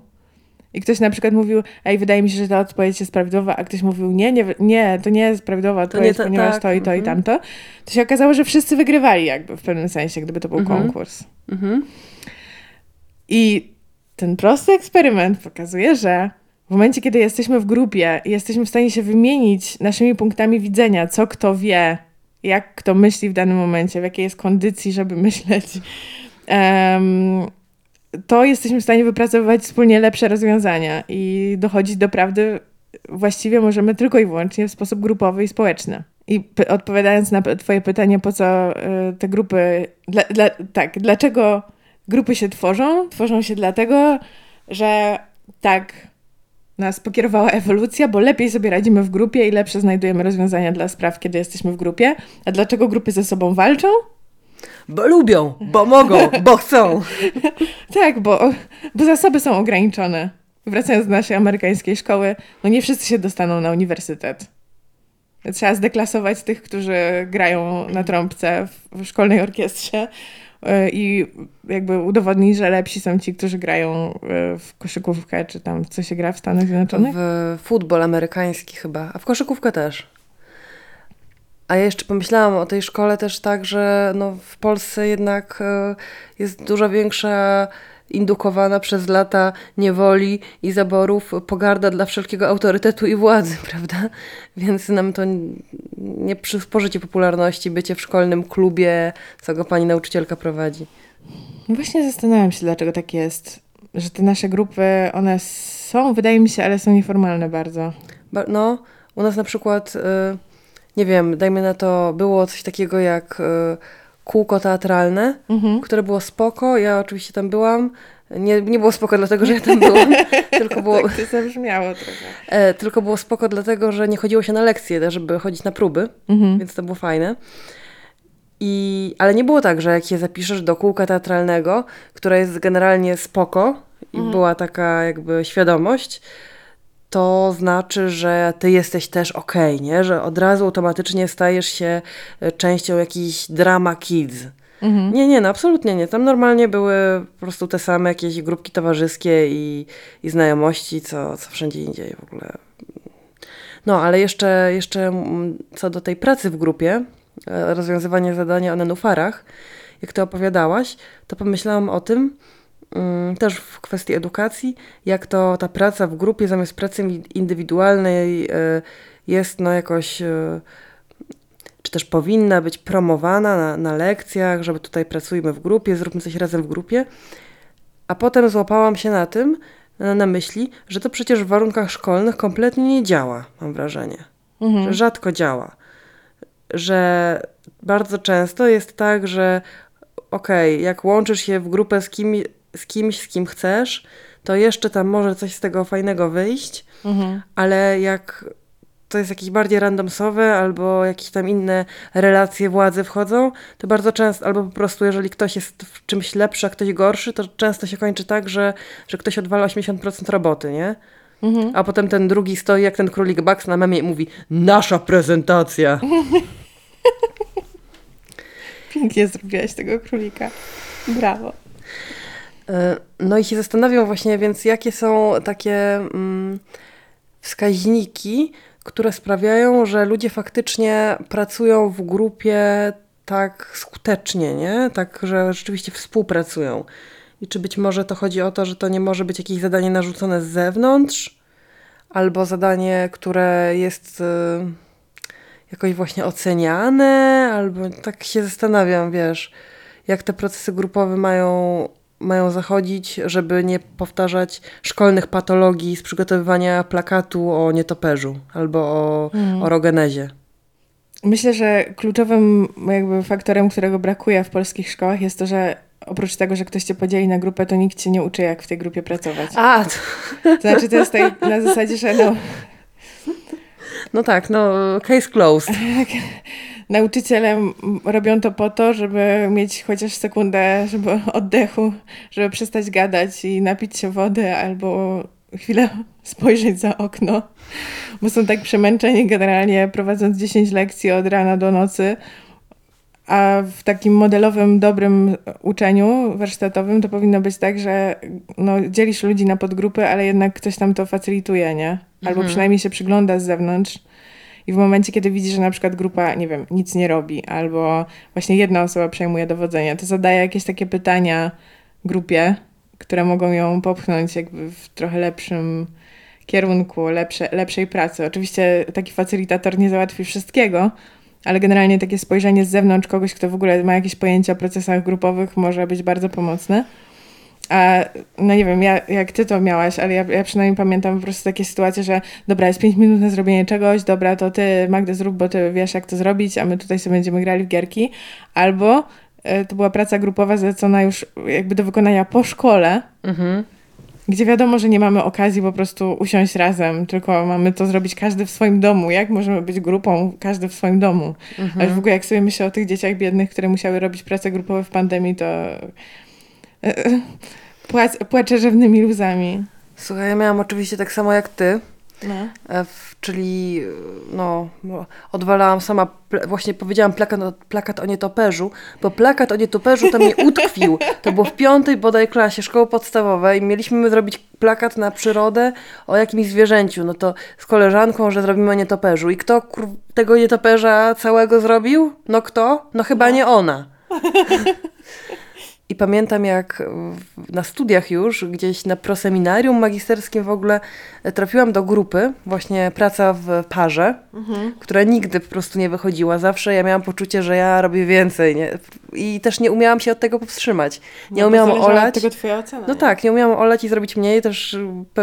I ktoś na przykład mówił, ej, wydaje mi się, że ta odpowiedź jest prawidłowa, a ktoś mówił, nie, nie, nie to nie jest prawidłowa odpowiedź, ta- ponieważ tak, to i to i mhm. tamto. To się okazało, że wszyscy wygrywali jakby w pewnym sensie, gdyby to był Mhm. konkurs. Mhm. I ten prosty eksperyment pokazuje, że w momencie, kiedy jesteśmy w grupie i jesteśmy w stanie się wymienić naszymi punktami widzenia, co kto wie, jak kto myśli w danym momencie, w jakiej jest kondycji, żeby [laughs] myśleć, em, to jesteśmy w stanie wypracowywać wspólnie lepsze rozwiązania i dochodzić do prawdy właściwie możemy tylko i wyłącznie w sposób grupowy i społeczny. I odpowiadając na Twoje pytanie, po co y, te grupy. Dla, dla, tak, dlaczego grupy się tworzą? Tworzą się dlatego, że tak nas pokierowała ewolucja, bo lepiej sobie radzimy w grupie i lepsze znajdujemy rozwiązania dla spraw, kiedy jesteśmy w grupie. A dlaczego grupy ze sobą walczą? Bo lubią, bo mogą, bo chcą. [laughs] Tak, bo, bo zasoby są ograniczone. Wracając do naszej amerykańskiej szkoły, no nie wszyscy się dostaną na uniwersytet. Trzeba zdeklasować tych, którzy grają na trąbce w, w szkolnej orkiestrze yy, i jakby udowodnić, że lepsi są ci, którzy grają yy, w koszykówkę, czy tam co się gra w Stanach Zjednoczonych. W futbol amerykański chyba, a w koszykówkę też. A ja jeszcze pomyślałam o tej szkole też tak, że no w Polsce jednak e, jest dużo większa indukowana przez lata niewoli i zaborów pogarda dla wszelkiego autorytetu i władzy, [laughs] prawda? Więc nam to nie przysporzy ci popularności bycie w szkolnym klubie, co go pani nauczycielka prowadzi. No Właśnie zastanawiam się, dlaczego tak jest, że te nasze grupy, one są, wydaje mi się, ale są nieformalne bardzo. Ba- No, u nas na przykład, y, nie wiem, dajmy na to, było coś takiego jak y, kółko teatralne, Mhm. które było spoko. Ja oczywiście tam byłam. Nie, nie było spoko dlatego, że ja tam byłam, [laughs] tylko było, Tak to zabrzmiało trochę. e, tylko było spoko dlatego, że nie chodziło się na lekcje, żeby chodzić na próby, Mhm. więc to było fajne. I, ale nie było tak, że jak się zapiszesz do kółka teatralnego, które jest generalnie spoko i była taka jakby świadomość, to znaczy, że ty jesteś też okej, nie? Że od razu automatycznie stajesz się e, częścią jakichś drama kids. Mhm. Nie, nie, no absolutnie nie. Tam normalnie były po prostu te same jakieś grupki towarzyskie i, i znajomości, co, co wszędzie indziej w ogóle. No, ale jeszcze, jeszcze mm, co do tej pracy w grupie, e, rozwiązywanie zadania o nenufarach, jak ty opowiadałaś, to pomyślałam o tym, też w kwestii edukacji, jak to ta praca w grupie zamiast pracy in- indywidualnej e, jest no jakoś, e, czy też powinna być promowana na, na lekcjach, żeby tutaj pracujmy w grupie, zróbmy coś razem w grupie. A potem złapałam się na tym, na, na myśli, że to przecież w warunkach szkolnych kompletnie nie działa, mam wrażenie. Że rzadko działa. Że bardzo często jest tak, że okej, jak łączysz się w grupę z, kim, z kimś, z kim chcesz, to jeszcze tam może coś z tego fajnego wyjść, Mhm. ale jak to jest jakieś bardziej randomsowe albo jakieś tam inne relacje władzy wchodzą, to bardzo często, albo po prostu jeżeli ktoś jest w czymś lepszy, a ktoś gorszy, to często się kończy tak, że, że ktoś odwala 80% roboty, nie? Mhm. A potem ten drugi stoi jak ten królik Bugs na memie i mówi nasza prezentacja. [laughs] Pięknie zrobiłaś tego królika. Brawo. E, No i się zastanawiam właśnie, więc jakie są takie mm, wskaźniki, które sprawiają, że ludzie faktycznie pracują w grupie tak skutecznie, nie? Tak, że rzeczywiście współpracują. I czy być może to chodzi o to, że to nie może być jakieś zadanie narzucone z zewnątrz, albo zadanie, które jest y, jakoś właśnie oceniane, albo tak się zastanawiam, wiesz, jak te procesy grupowe mają, mają zachodzić, żeby nie powtarzać szkolnych patologii z przygotowywania plakatu o nietoperzu albo o mm. orogenezie. Myślę, że kluczowym jakby faktorem, którego brakuje w polskich szkołach jest to, że oprócz tego, że ktoś cię podzieli na grupę, to nikt cię nie uczy, jak w tej grupie pracować. A, to, to znaczy to jest tak na zasadzie, że no... No tak, no case closed. Tak. Nauczyciele robią to po to, żeby mieć chociaż sekundę żeby oddechu, żeby przestać gadać i napić się wody albo chwilę [laughs] spojrzeć za okno, bo są tak przemęczeni generalnie prowadząc 10 lekcji od rana do nocy, a w takim modelowym, dobrym uczeniu warsztatowym to powinno być tak, że no, dzielisz ludzi na podgrupy, ale jednak ktoś tam to facylituje, nie? Albo mhm. przynajmniej się przygląda z zewnątrz. I w momencie, kiedy widzisz, że na przykład grupa, nie wiem, nic nie robi, albo właśnie jedna osoba przejmuje dowodzenie, to zadaje jakieś takie pytania grupie, które mogą ją popchnąć jakby w trochę lepszym kierunku, lepsze, lepszej pracy. Oczywiście taki facylitator nie załatwi wszystkiego, ale generalnie takie spojrzenie z zewnątrz kogoś, kto w ogóle ma jakieś pojęcie o procesach grupowych, może być bardzo pomocne. A no nie wiem, ja, jak ty to miałaś, ale ja, ja przynajmniej pamiętam po prostu takie sytuacje, że dobra, jest 5 minut na zrobienie czegoś, dobra, to ty Magda zrób, bo ty wiesz jak to zrobić, a my tutaj sobie będziemy grali w gierki. Albo y, to była praca grupowa zlecona już jakby do wykonania po szkole. Mhm gdzie wiadomo, że nie mamy okazji po prostu usiąść razem, tylko mamy to zrobić każdy w swoim domu. Jak możemy być grupą, każdy w swoim domu? Mhm. Ale w ogóle jak sobie myślę o tych dzieciach biednych, które musiały robić prace grupowe w pandemii, to e, e, płac, płaczę rzewnymi łzami. Słuchaj, ja miałam oczywiście tak samo jak ty. No. E, czyli no, odwalałam sama, właśnie powiedziałam plakat, plakat o nietoperzu, bo plakat o nietoperzu to mnie utkwił. To było w piątej bodaj klasie szkoły podstawowej. Mieliśmy zrobić plakat na przyrodę o jakimś zwierzęciu. No to z koleżanką, że zrobimy o nietoperzu. I kto kur... tego nietoperza całego zrobił? No kto? No chyba no. nie ona. [laughs] I pamiętam, jak na studiach już, gdzieś na proseminarium magisterskim w ogóle e, trafiłam do grupy, właśnie praca w parze, mhm. która nigdy po prostu nie wychodziła. Zawsze ja miałam poczucie, że ja robię więcej. Nie? I też nie umiałam się od tego powstrzymać. Nie no, umiałam olać. tego twoja ocena. No nie? tak, nie umiałam olać i zrobić mniej. Też,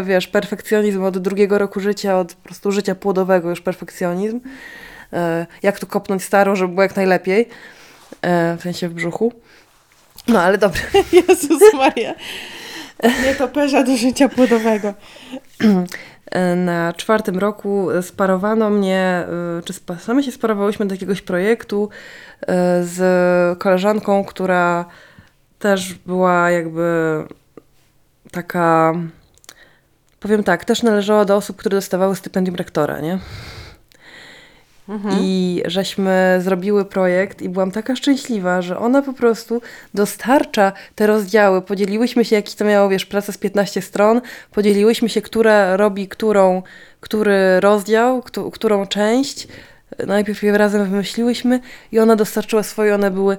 wiesz, perfekcjonizm od drugiego roku życia, od po prostu życia płodowego już perfekcjonizm. E, jak tu kopnąć starą, żeby było jak najlepiej. E, w sensie w brzuchu. No ale dobrze. [laughs] Jezus Maria. Nie toperza do życia płodowego. [clears throat] Na czwartym roku sparowano mnie, y, czy same się sparowałyśmy do jakiegoś projektu y, z koleżanką, która też była jakby taka, powiem tak, też należała do osób, które dostawały stypendium rektora, nie? Mhm. I żeśmy zrobiły projekt i byłam taka szczęśliwa, że ona po prostu dostarcza te rozdziały. Podzieliłyśmy się, jaki to miało, wiesz, praca z 15 stron, podzieliłyśmy się, która robi którą, który rozdział, którą część. Najpierw je razem wymyśliłyśmy i ona dostarczyła swoje, one były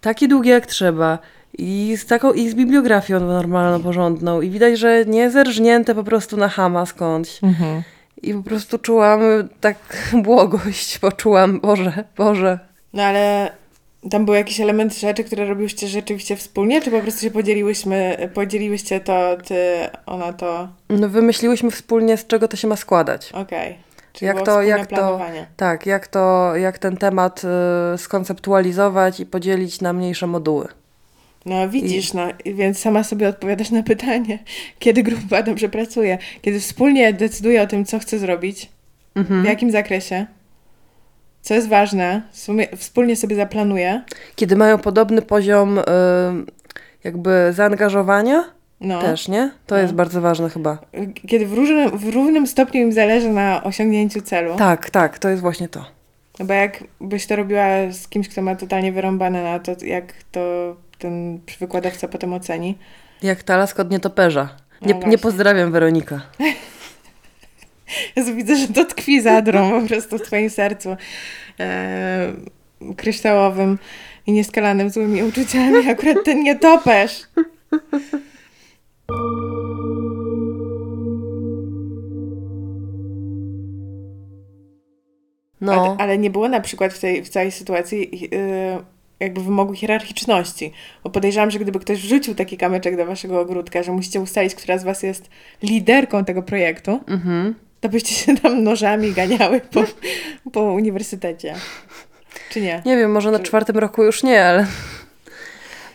takie długie jak trzeba. I z taką, i z bibliografią normalną, porządną. I widać, że nie zerżnięte po prostu na hama skądś. Mhm. I po prostu czułam tak błogość, poczułam, Boże, Boże. No ale tam był jakiś element rzeczy, które robiłyście rzeczywiście wspólnie, czy po prostu się podzieliłyśmy, podzieliłyście to, ty, ona to? No wymyśliłyśmy wspólnie, z czego to się ma składać. Okej. Okay. Czyli jak to, jak to, tak, jak to, jak ten temat y, skonceptualizować i podzielić na mniejsze moduły. No widzisz, no więc sama sobie odpowiadasz na pytanie, kiedy grupa dobrze pracuje, kiedy wspólnie decyduje o tym, co chce zrobić, mhm. w jakim zakresie, co jest ważne, wspólnie sobie zaplanuje. Kiedy mają podobny poziom y, jakby zaangażowania, no. Też, nie? To no. jest bardzo ważne chyba. Kiedy w, różnym, w równym stopniu im zależy na osiągnięciu celu. Tak, tak, to jest właśnie to. No bo jak byś to robiła z kimś, kto ma totalnie wyrąbane na to, jak to ten wykładowca potem oceni. Jak talas od nietoperza. Nie, no nie pozdrawiam Weronika. [laughs] Jezu, widzę, że to tkwi zadrą po prostu w twoim sercu e, kryształowym i nieskalanym złymi uczuciami. Akurat ten nietoperz. No. ale nie było na przykład w tej w całej sytuacji yy, jakby wymogu hierarchiczności. Bo podejrzewam, że gdyby ktoś wrzucił taki kamyczek do waszego ogródka, że musicie ustalić, która z was jest liderką tego projektu, mhm. to byście się tam nożami ganiały po, po uniwersytecie. Czy nie? Nie wiem, może na czwartym roku już nie, ale...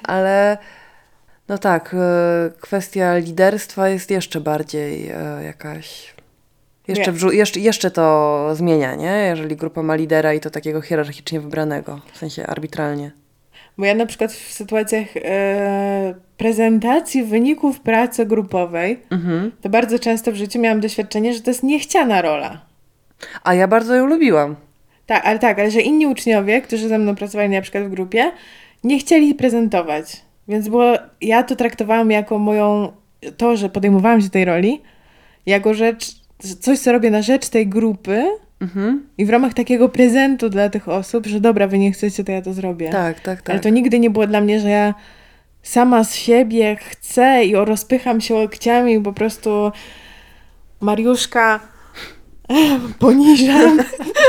Ale... No tak, y, kwestia liderstwa jest jeszcze bardziej y, jakaś jeszcze, wrzu- jeszcze, jeszcze to zmienia, nie? Jeżeli grupa ma lidera i to takiego hierarchicznie wybranego, w sensie arbitralnie. Bo ja na przykład w sytuacjach e, prezentacji wyników pracy grupowej, mhm. to bardzo często w życiu miałam doświadczenie, że to jest niechciana rola. A ja bardzo ją lubiłam. Tak, ale tak, ale że inni uczniowie, którzy ze mną pracowali na przykład w grupie, nie chcieli prezentować. Więc było, ja to traktowałam jako moją, to, że podejmowałam się tej roli, jako rzecz coś, co robię na rzecz tej grupy mhm. i w ramach takiego prezentu dla tych osób, że dobra, wy nie chcecie, to ja to zrobię. Tak, tak, tak. Ale to nigdy nie było dla mnie, że ja sama z siebie chcę i rozpycham się łokciami i po prostu Mariuszka [laughs] poniżam,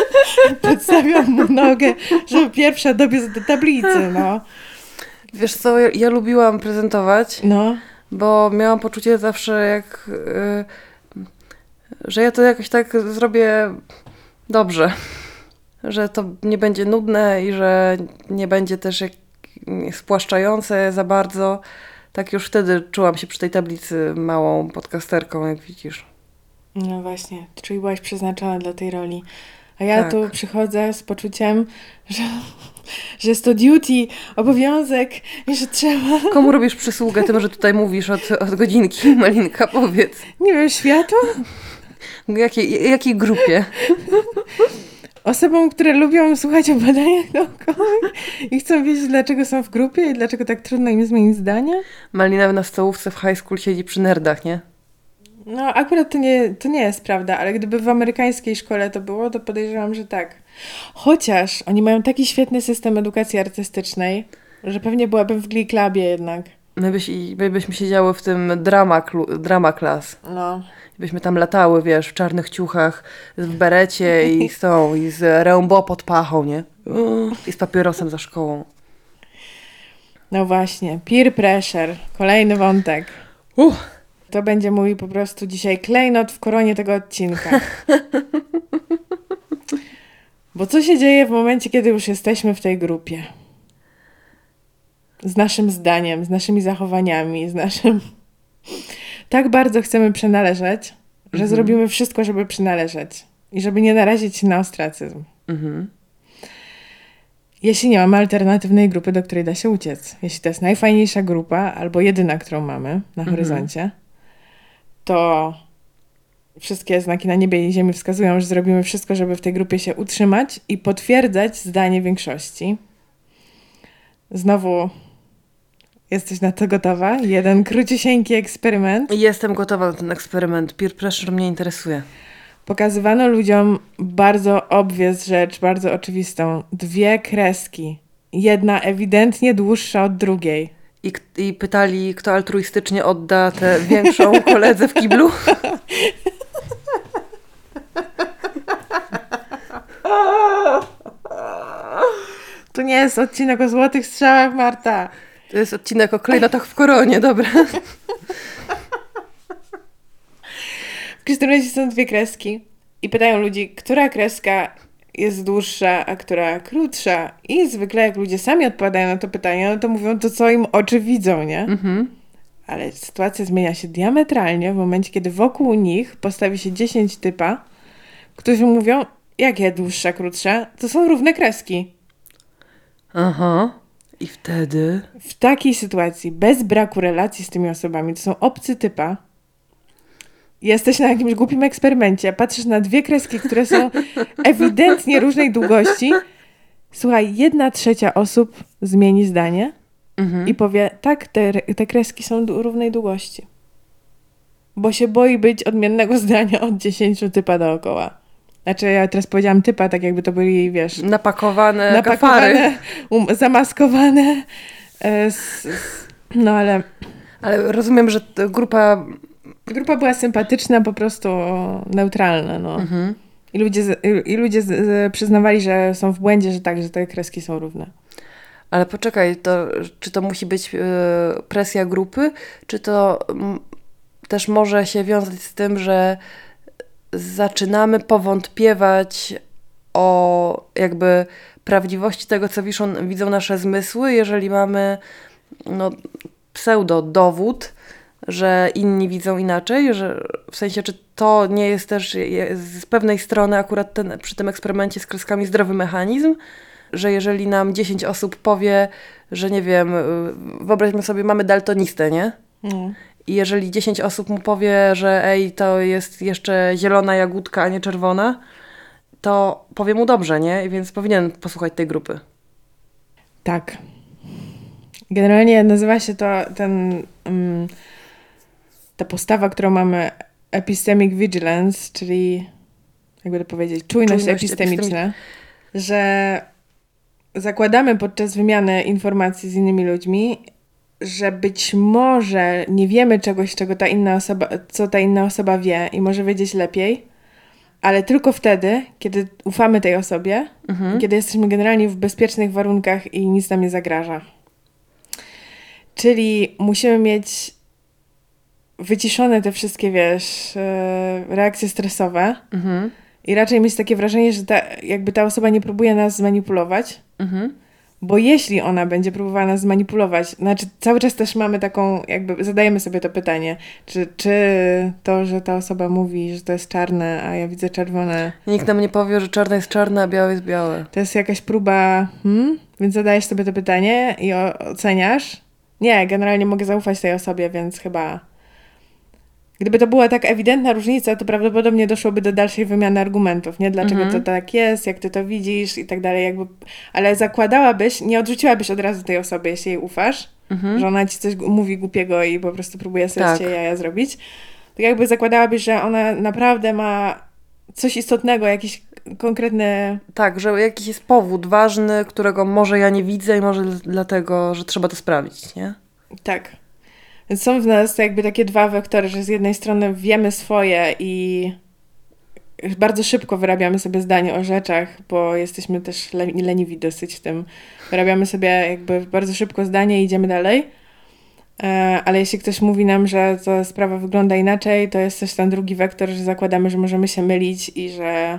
[laughs] podstawiam mu nogę, żeby pierwsza dobiec do tablicy, no. Wiesz co, ja, ja lubiłam prezentować, no. bo miałam poczucie zawsze jak... Yy, że ja to jakoś tak zrobię dobrze. Że to nie będzie nudne i że nie będzie też jak spłaszczające za bardzo. Tak już wtedy czułam się przy tej tablicy małą podcasterką, jak widzisz. No właśnie, czyli byłaś przeznaczona dla tej roli. A ja tak. tu przychodzę z poczuciem, że, że jest to duty, obowiązek i że trzeba. Komu robisz przysługę tym, że tutaj mówisz od, od godzinki, Malinka, powiedz. Nie wiem, światu? Jakiej, jakiej grupie? Osobom, które lubią słuchać o badaniach naukowych i chcą wiedzieć, dlaczego są w grupie i dlaczego tak trudno im zmienić zdanie. Malina na stołówce w high school siedzi przy nerdach, nie? No, akurat to nie, to nie jest prawda, ale gdyby w amerykańskiej szkole to było, to podejrzewam, że tak. Chociaż oni mają taki świetny system edukacji artystycznej, że pewnie byłabym w Glee Clubie jednak. My, byś, my byśmy siedziały w tym drama, drama class. No byśmy tam latały, wiesz, w czarnych ciuchach, w berecie i [laughs] z tą, i z rębo pod pachą, nie? I z papierosem za szkołą. No właśnie, peer pressure, kolejny wątek. Uh. To będzie mój po prostu dzisiaj klejnot w koronie tego odcinka. [laughs] Bo co się dzieje w momencie, kiedy już jesteśmy w tej grupie? Z naszym zdaniem, z naszymi zachowaniami, z naszym tak bardzo chcemy przynależeć, że mhm. zrobimy wszystko, żeby przynależeć i żeby nie narazić się na ostracyzm. Mhm. Jeśli nie mamy alternatywnej grupy, do której da się uciec, jeśli to jest najfajniejsza grupa albo jedyna, którą mamy na mhm. horyzoncie, to wszystkie znaki na niebie i ziemi wskazują, że zrobimy wszystko, żeby w tej grupie się utrzymać i potwierdzać zdanie większości. Znowu Jesteś na to gotowa? Jeden króciusieńki eksperyment. Jestem gotowa na ten eksperyment. Peer pressure mnie interesuje. Pokazywano ludziom bardzo obvious rzecz, bardzo oczywistą. Dwie kreski. Jedna ewidentnie dłuższa od drugiej. I, I pytali, kto altruistycznie odda tę większą [laughs] koledze w kiblu? To nie jest odcinek o złotych strzałach, Marta. To jest odcinek o klejnotach w koronie, dobra. W każdym razie są dwie kreski i pytają ludzi, która kreska jest dłuższa, a która krótsza. I zwykle jak ludzie sami odpowiadają na to pytanie, no to mówią to, co im oczy widzą, nie? Mhm. Ale sytuacja zmienia się diametralnie w momencie, kiedy wokół nich postawi się 10 typa, którzy mówią, jakie dłuższa, krótsza, to są równe kreski. Aha. I wtedy? W takiej sytuacji, bez braku relacji z tymi osobami, to są obcy typa, jesteś na jakimś głupim eksperymencie, patrzysz na dwie kreski, które są [laughs] ewidentnie różnej długości, słuchaj, jedna trzecia osób zmieni zdanie mhm. i powie, tak, te, te kreski są równej długości. Bo się boi być odmiennego zdania od dziesięciu typa dookoła. Znaczy, ja teraz powiedziałam typa, tak jakby to byli, wiesz... Napakowane, napakowane um, zamaskowane. E, z, z, no ale... Ale rozumiem, że grupa... Grupa była sympatyczna, po prostu neutralna, no. Mhm. I ludzie, i ludzie przyznawali, że są w błędzie, że tak, że te kreski są równe. Ale poczekaj, to, czy to musi być yy, presja grupy, czy to też może się wiązać z tym, że zaczynamy powątpiewać o jakby prawdziwości tego, co wiszą, widzą nasze zmysły, jeżeli mamy no, pseudo-dowód, że inni widzą inaczej, że w sensie, czy to nie jest też z pewnej strony akurat ten, przy tym eksperymencie z kreskami zdrowy mechanizm, że jeżeli nam 10 osób powie, że nie wiem, wyobraźmy sobie, mamy daltonistę, nie? Mm. I jeżeli 10 osób mu powie, że ej, to jest jeszcze zielona jagódka, a nie czerwona, to powie mu dobrze, nie? Więc powinien posłuchać tej grupy. Tak. Generalnie nazywa się to ten, um, ta postawa, którą mamy epistemic vigilance, czyli jakby to powiedzieć, czujność, czujność epistemiczna, że zakładamy podczas wymiany informacji z innymi ludźmi, że być może nie wiemy czegoś, czego ta inna osoba, co ta inna osoba wie i może wiedzieć lepiej, ale tylko wtedy, kiedy ufamy tej osobie, mhm. kiedy jesteśmy generalnie w bezpiecznych warunkach i nic nam nie zagraża. Czyli musimy mieć wyciszone te wszystkie, wiesz, e, reakcje stresowe mhm. i raczej mieć takie wrażenie, że ta, jakby ta osoba nie próbuje nas zmanipulować. Mhm bo jeśli ona będzie próbowała nas zmanipulować, znaczy cały czas też mamy taką, jakby zadajemy sobie to pytanie, czy, czy to, że ta osoba mówi, że to jest czarne, a ja widzę czerwone. Nikt nam nie powie, że czarne jest czarne, a białe jest białe. To jest jakaś próba, hmm? więc zadajesz sobie to pytanie i oceniasz. Nie, generalnie mogę zaufać tej osobie, więc chyba Gdyby to była tak ewidentna różnica, to prawdopodobnie doszłoby do dalszej wymiany argumentów, nie? Dlaczego mhm. to tak jest, jak ty to widzisz i tak dalej, jakby... Ale zakładałabyś, nie odrzuciłabyś od razu tej osoby, jeśli jej ufasz, mhm. że ona ci coś mówi głupiego i po prostu próbuje sobie tak. jaja zrobić. Tak jakby zakładałabyś, że ona naprawdę ma coś istotnego, jakiś konkretny... Tak, że jakiś jest powód ważny, którego może ja nie widzę i może dlatego, że trzeba to sprawdzić, nie? Tak. Więc są w nas jakby takie dwa wektory, że z jednej strony wiemy swoje i bardzo szybko wyrabiamy sobie zdanie o rzeczach, bo jesteśmy też leniwi dosyć w tym. Wyrabiamy sobie jakby bardzo szybko zdanie i idziemy dalej. E, ale jeśli ktoś mówi nam, że ta sprawa wygląda inaczej, to jest też ten drugi wektor, że zakładamy, że możemy się mylić i że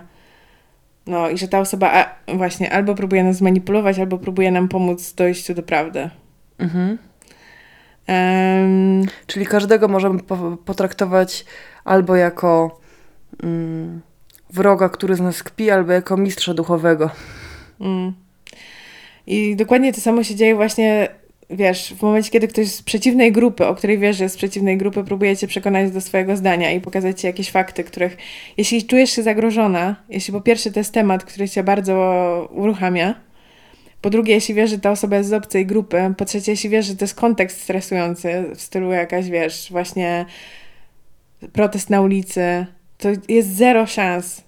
no i że ta osoba właśnie albo próbuje nas zmanipulować, albo próbuje nam pomóc dojściu do prawdy. Mhm. Um, Czyli każdego możemy potraktować albo jako mm, wroga, który z nas kpi, albo jako mistrza duchowego. Mm. I dokładnie to samo się dzieje właśnie, wiesz, w momencie, kiedy ktoś z przeciwnej grupy, o której wiesz, że z przeciwnej grupy próbuje cię przekonać do swojego zdania i pokazać ci jakieś fakty, których, jeśli czujesz się zagrożona, jeśli po pierwsze to jest temat, który cię bardzo uruchamia, po drugie, jeśli wiesz, że ta osoba jest z obcej grupy. Po trzecie, jeśli wiesz, że to jest kontekst stresujący, w stylu jakaś, wiesz, właśnie protest na ulicy, to jest zero szans,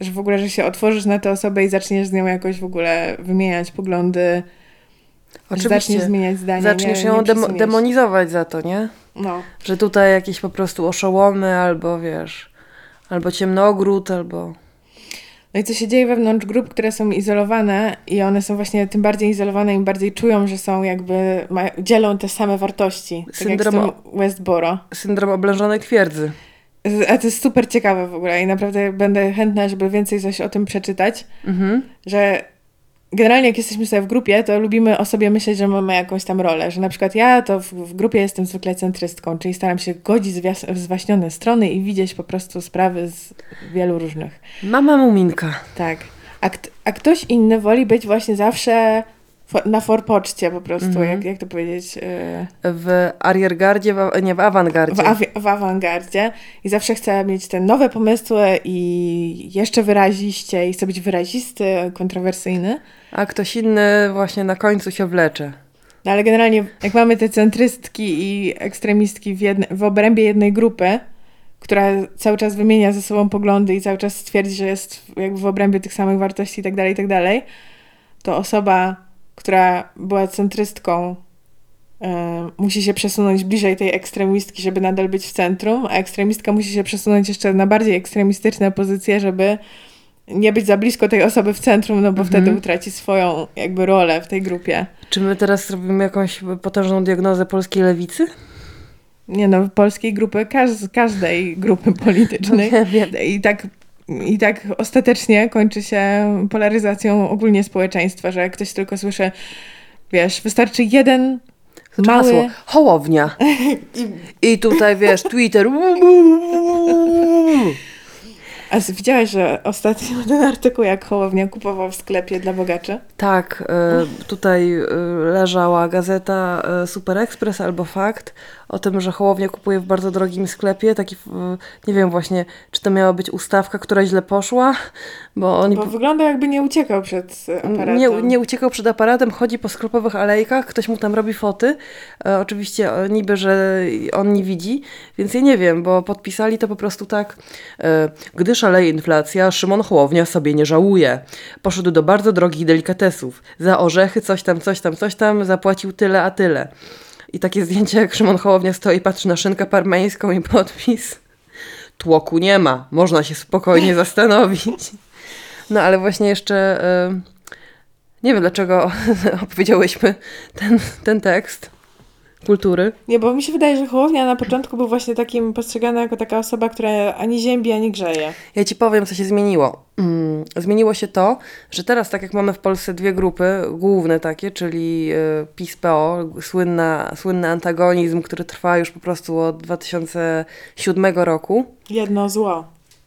że w ogóle, że się otworzysz na tę osobę i zaczniesz z nią jakoś w ogóle wymieniać poglądy. Oczywiście. Zaczniesz zmieniać zdanie. Zaczniesz nie, ją nie demonizować za to, nie? No. Że tutaj jakieś po prostu oszołomy, albo wiesz, albo ciemnogród, albo... No i co się dzieje wewnątrz grup, które są izolowane i one są właśnie tym bardziej izolowane, im bardziej czują, że są jakby, ma, dzielą te same wartości. Syndrom tak Westboro. Syndrom oblężonej twierdzy. A to jest super ciekawe w ogóle i naprawdę będę chętna, żeby więcej coś o tym przeczytać, mhm. że generalnie jak jesteśmy sobie w grupie, to lubimy o sobie myśleć, że mamy jakąś tam rolę, że na przykład ja to w, w grupie jestem zwykle centrystką, czyli staram się godzić w zwaśnione strony i widzieć po prostu sprawy z wielu różnych. Mama muminka. Tak. A, a ktoś inny woli być właśnie zawsze na forpoczcie po prostu, -hmm. jak, jak to powiedzieć? Y, w ariergardzie, w, nie, w awangardzie. W, w awangardzie i zawsze chcę mieć te nowe pomysły i jeszcze wyraziście i chcę być wyrazisty, kontrowersyjny. A ktoś inny właśnie na końcu się wlecze. No ale generalnie jak mamy te centrystki i ekstremistki w, jedne, w obrębie jednej grupy, która cały czas wymienia ze sobą poglądy i cały czas twierdzi, że jest jakby w obrębie tych samych wartości i tak dalej, i tak dalej, to osoba która była centrystką e, musi się przesunąć bliżej tej ekstremistki, żeby nadal być w centrum, a ekstremistka musi się przesunąć jeszcze na bardziej ekstremistyczne pozycje, żeby nie być za blisko tej osoby w centrum, no bo Mhm. wtedy utraci swoją jakby rolę w tej grupie. Czy my teraz robimy jakąś potężną diagnozę polskiej lewicy? Nie no, polskiej grupy, każ, każdej grupy [laughs] politycznej. No wiem. I tak, I tak ostatecznie kończy się polaryzacją ogólnie społeczeństwa, że jak ktoś tylko słyszy, wiesz, wystarczy jeden Znaczy mały... hasło Hołownia. [laughs] I tutaj wiesz, Twitter. [laughs] A widziałaś, że ostatnio [laughs] ten artykuł, jak Hołownia kupował w sklepie dla bogaczy? Tak, e, tutaj e, leżała gazeta e, Super Express albo Fakt o tym, że Hołownia kupuje w bardzo drogim sklepie. Taki, nie wiem właśnie, czy to miała być ustawka, która źle poszła, bo oni Bo wygląda jakby nie uciekał przed aparatem. nie, nie uciekał przed aparatem, chodzi po sklepowych alejkach, ktoś mu tam robi foty. E, oczywiście e, niby, że on nie widzi, więc ja nie wiem, bo podpisali to po prostu tak. E, gdy szaleje inflacja, Szymon Hołownia sobie nie żałuje. Poszedł do bardzo drogich delikatesów. Za orzechy coś tam, coś tam, coś tam, zapłacił tyle, a tyle. I takie zdjęcie, jak Szymon Hołownia stoi, patrzy na szynkę parmeńską i podpis. Tłoku nie ma, można się spokojnie [laughs] zastanowić. No ale właśnie jeszcze e, nie wiem dlaczego [laughs] opowiedziałyśmy ten, ten tekst kultury. Nie, bo mi się wydaje, że Hołownia na początku był właśnie takim postrzegany jako taka osoba, która ani ziębi, ani grzeje. Ja ci powiem, co się zmieniło. Mm, zmieniło się to, że teraz, tak jak mamy w Polsce dwie grupy główne takie, czyli y, PiS-PO, słynna, słynny antagonizm, który trwa już po prostu od 2007 roku. Jedno zło.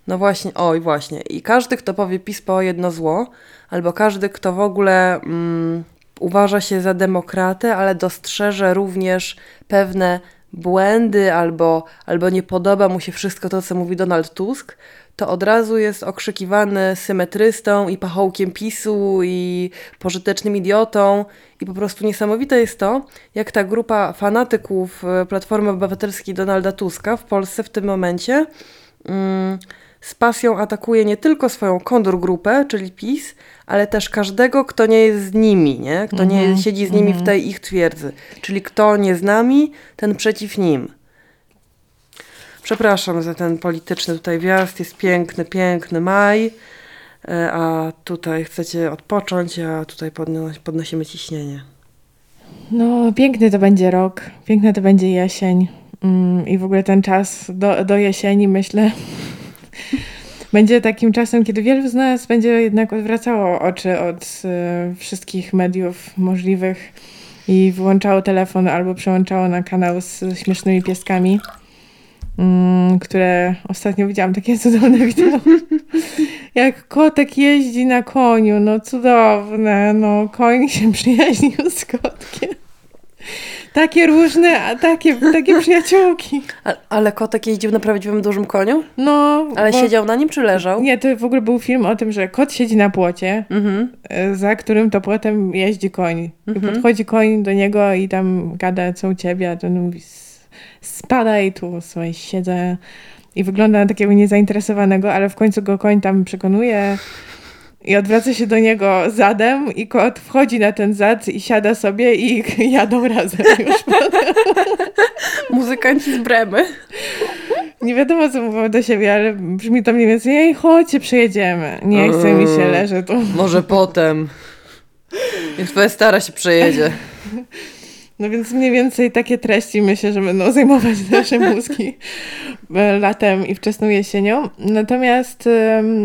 No właśnie, oj właśnie. I każdy, kto powie PiS-PO jedno zło, albo każdy, kto w ogóle mm, uważa się za demokratę, ale dostrzeże również pewne błędy albo, albo nie podoba mu się wszystko to, co mówi Donald Tusk, to od razu jest okrzykiwany symetrystą i pachołkiem PiSu i pożytecznym idiotą. I po prostu niesamowite jest to, jak ta grupa fanatyków e, Platformy Obywatelskiej Donalda Tuska w Polsce w tym momencie mm, z pasją atakuje nie tylko swoją kontrgrupę, czyli PiS, ale też każdego, kto nie jest z nimi, nie? kto nie siedzi z nimi w tej ich twierdzy. Czyli kto nie z nami, ten przeciw nim. Przepraszam za ten polityczny tutaj wjazd. Jest piękny, piękny maj, e, a tutaj chcecie odpocząć, a tutaj podnos- podnosimy ciśnienie. No, piękny to będzie rok, piękna to będzie jesień. Mm, I w ogóle ten czas do, do jesieni, myślę, będzie takim czasem, kiedy wielu z nas będzie jednak odwracało oczy od e, wszystkich mediów możliwych i wyłączało telefon albo przełączało na kanał z śmiesznymi pieskami, mm, które ostatnio widziałam takie [laughs] cudowne wideo. Jak kotek jeździ na koniu, no cudowne, no koń się [laughs] przyjaźnił z kotkiem. Takie różne, a takie, takie przyjaciółki. A, ale kotek jeździł na prawdziwym dużym koniu? No, Ale bo- siedział na nim czy leżał? Nie, to w ogóle był film o tym, że kot siedzi na płocie, Mhm. e, za którym to płotem jeździ koń. I Mhm. podchodzi koń do niego i tam gada, co u ciebie, a ten mówi, "S- spadaj tu, słuchaj, siedzę. I wygląda na takiego niezainteresowanego, ale w końcu go koń tam przekonuje i odwraca się do niego zadem i kot wchodzi na ten zad i siada sobie i [laughs] jadą razem już. [laughs] Muzykanci z Bremy. Nie wiadomo, co mówią do siebie, ale brzmi to mniej więcej, ej, chodźcie, przejedziemy. Nie chce mi się, leżę tu. Może potem. Niech twoja stara się przejedzie. [laughs] No więc mniej więcej takie treści myślę, że będą zajmować nasze [laughs] mózgi e, latem i wczesną jesienią. Natomiast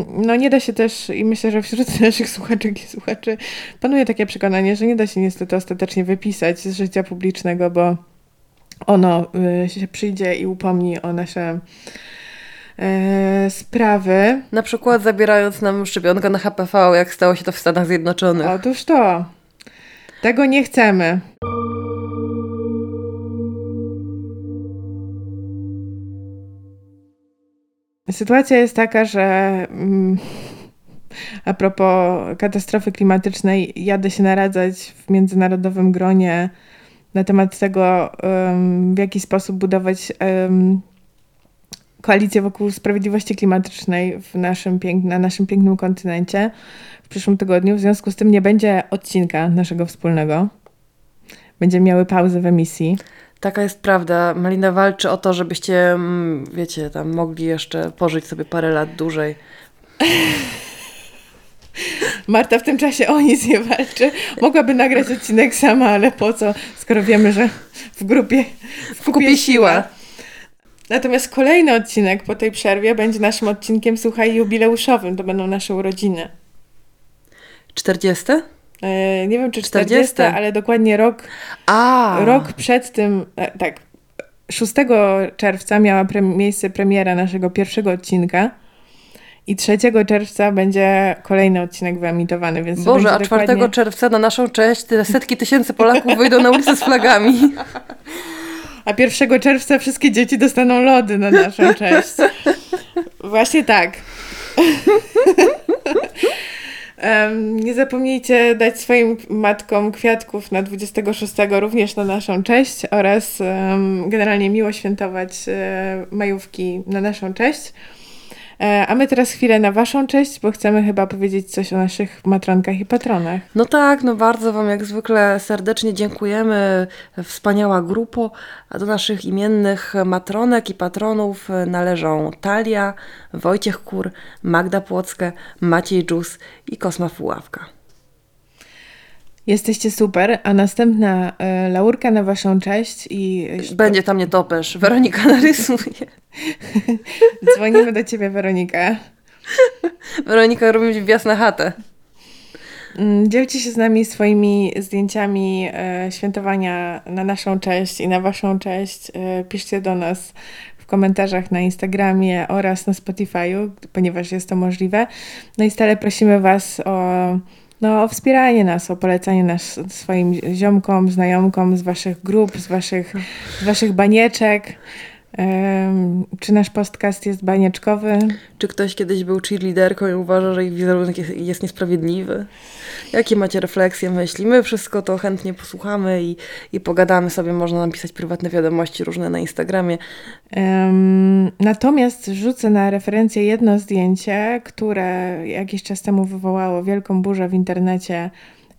no nie da się też i myślę, że wśród [laughs] naszych słuchaczek i słuchaczy panuje takie przekonanie, że nie da się niestety ostatecznie wypisać z życia publicznego, bo ono y, się przyjdzie i upomni o nasze e, sprawy. Na przykład zabierając nam szczepionkę na HPV, jak stało się to w Stanach Zjednoczonych. Otóż to. Tego nie chcemy. Sytuacja jest taka, że mm, a propos katastrofy klimatycznej, jadę się naradzać w międzynarodowym gronie na temat tego, w jaki sposób budować koalicję wokół sprawiedliwości klimatycznej w naszym pięk- na naszym pięknym kontynencie w przyszłym tygodniu. W związku z tym nie będzie odcinka naszego wspólnego. będziemy miały pauzę w emisji. Taka jest prawda. Malina walczy o to, żebyście, mm, wiecie, tam mogli jeszcze pożyć sobie parę lat dłużej. [laughs] Marta w tym czasie o nic nie walczy. Mogłaby nagrać odcinek sama, ale po co, skoro wiemy, że w grupie w kupie siła. Natomiast kolejny odcinek po tej przerwie będzie naszym odcinkiem, słuchaj, jubileuszowym. To będą nasze urodziny. 40? E, nie wiem, czy 40, 40, ale dokładnie rok, A. rok przed tym, e, tak, 6 czerwca miała pre miejsce premiera naszego pierwszego odcinka. I 3 czerwca będzie kolejny odcinek wyemitowany, więc Boże, a 4 dokładnie... czerwca na naszą cześć setki tysięcy Polaków wyjdą na ulicę z flagami. A 1 czerwca wszystkie dzieci dostaną lody na naszą cześć. Właśnie tak. [laughs] Um, nie zapomnijcie dać swoim matkom kwiatków na 26 również na naszą cześć oraz um, generalnie miło świętować um, majówki na naszą cześć. E, a my teraz chwilę na Waszą cześć, bo chcemy chyba powiedzieć coś o naszych matronkach i patronach. No tak, no bardzo Wam jak zwykle serdecznie dziękujemy. Wspaniała grupo. A do naszych imiennych matronek i patronów należą Talia, Wojciech Kur, Magda Płockę, Maciej Dżus i Kosma Fuławka. Jesteście super, a następna y, laurka na waszą cześć i... Będzie tam nie topesz. Weronika narysuje. [laughs] Dzwonimy do ciebie, Weronika. [laughs] Weronika robi wjazd na chatę. Mm, dzielcie się z nami swoimi zdjęciami e, świętowania na naszą cześć i na waszą cześć. E, piszcie do nas w komentarzach na Instagramie oraz na Spotify'u, ponieważ jest to możliwe. No i stale prosimy was o no, o wspieranie nas, o polecanie nas swoim ziomkom, znajomkom z waszych grup, z waszych, z waszych banieczek. Czy nasz podcast jest banieczkowy? Czy ktoś kiedyś był cheerleaderką i uważa, że ich wizerunek jest, jest niesprawiedliwy? Jakie macie refleksje, myśli? My wszystko to chętnie posłuchamy i, i pogadamy sobie. Można napisać prywatne wiadomości różne na Instagramie. Um, natomiast rzucę na referencję jedno zdjęcie, które jakiś czas temu wywołało wielką burzę w internecie,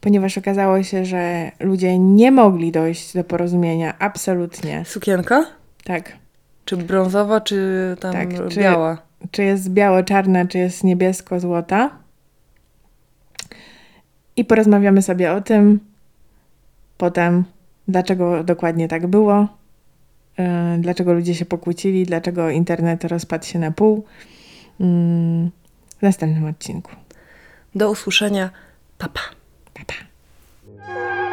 ponieważ okazało się, że ludzie nie mogli dojść do porozumienia. Absolutnie. Sukienka? Tak. Czy brązowa, czy tam tak, biała? Czy, czy jest biało-czarna, czy jest niebiesko-złota? I porozmawiamy sobie o tym potem, dlaczego dokładnie tak było, yy, dlaczego ludzie się pokłócili, dlaczego internet rozpadł się na pół. Yy, w następnym odcinku. Do usłyszenia. Papa. Papa. Pa.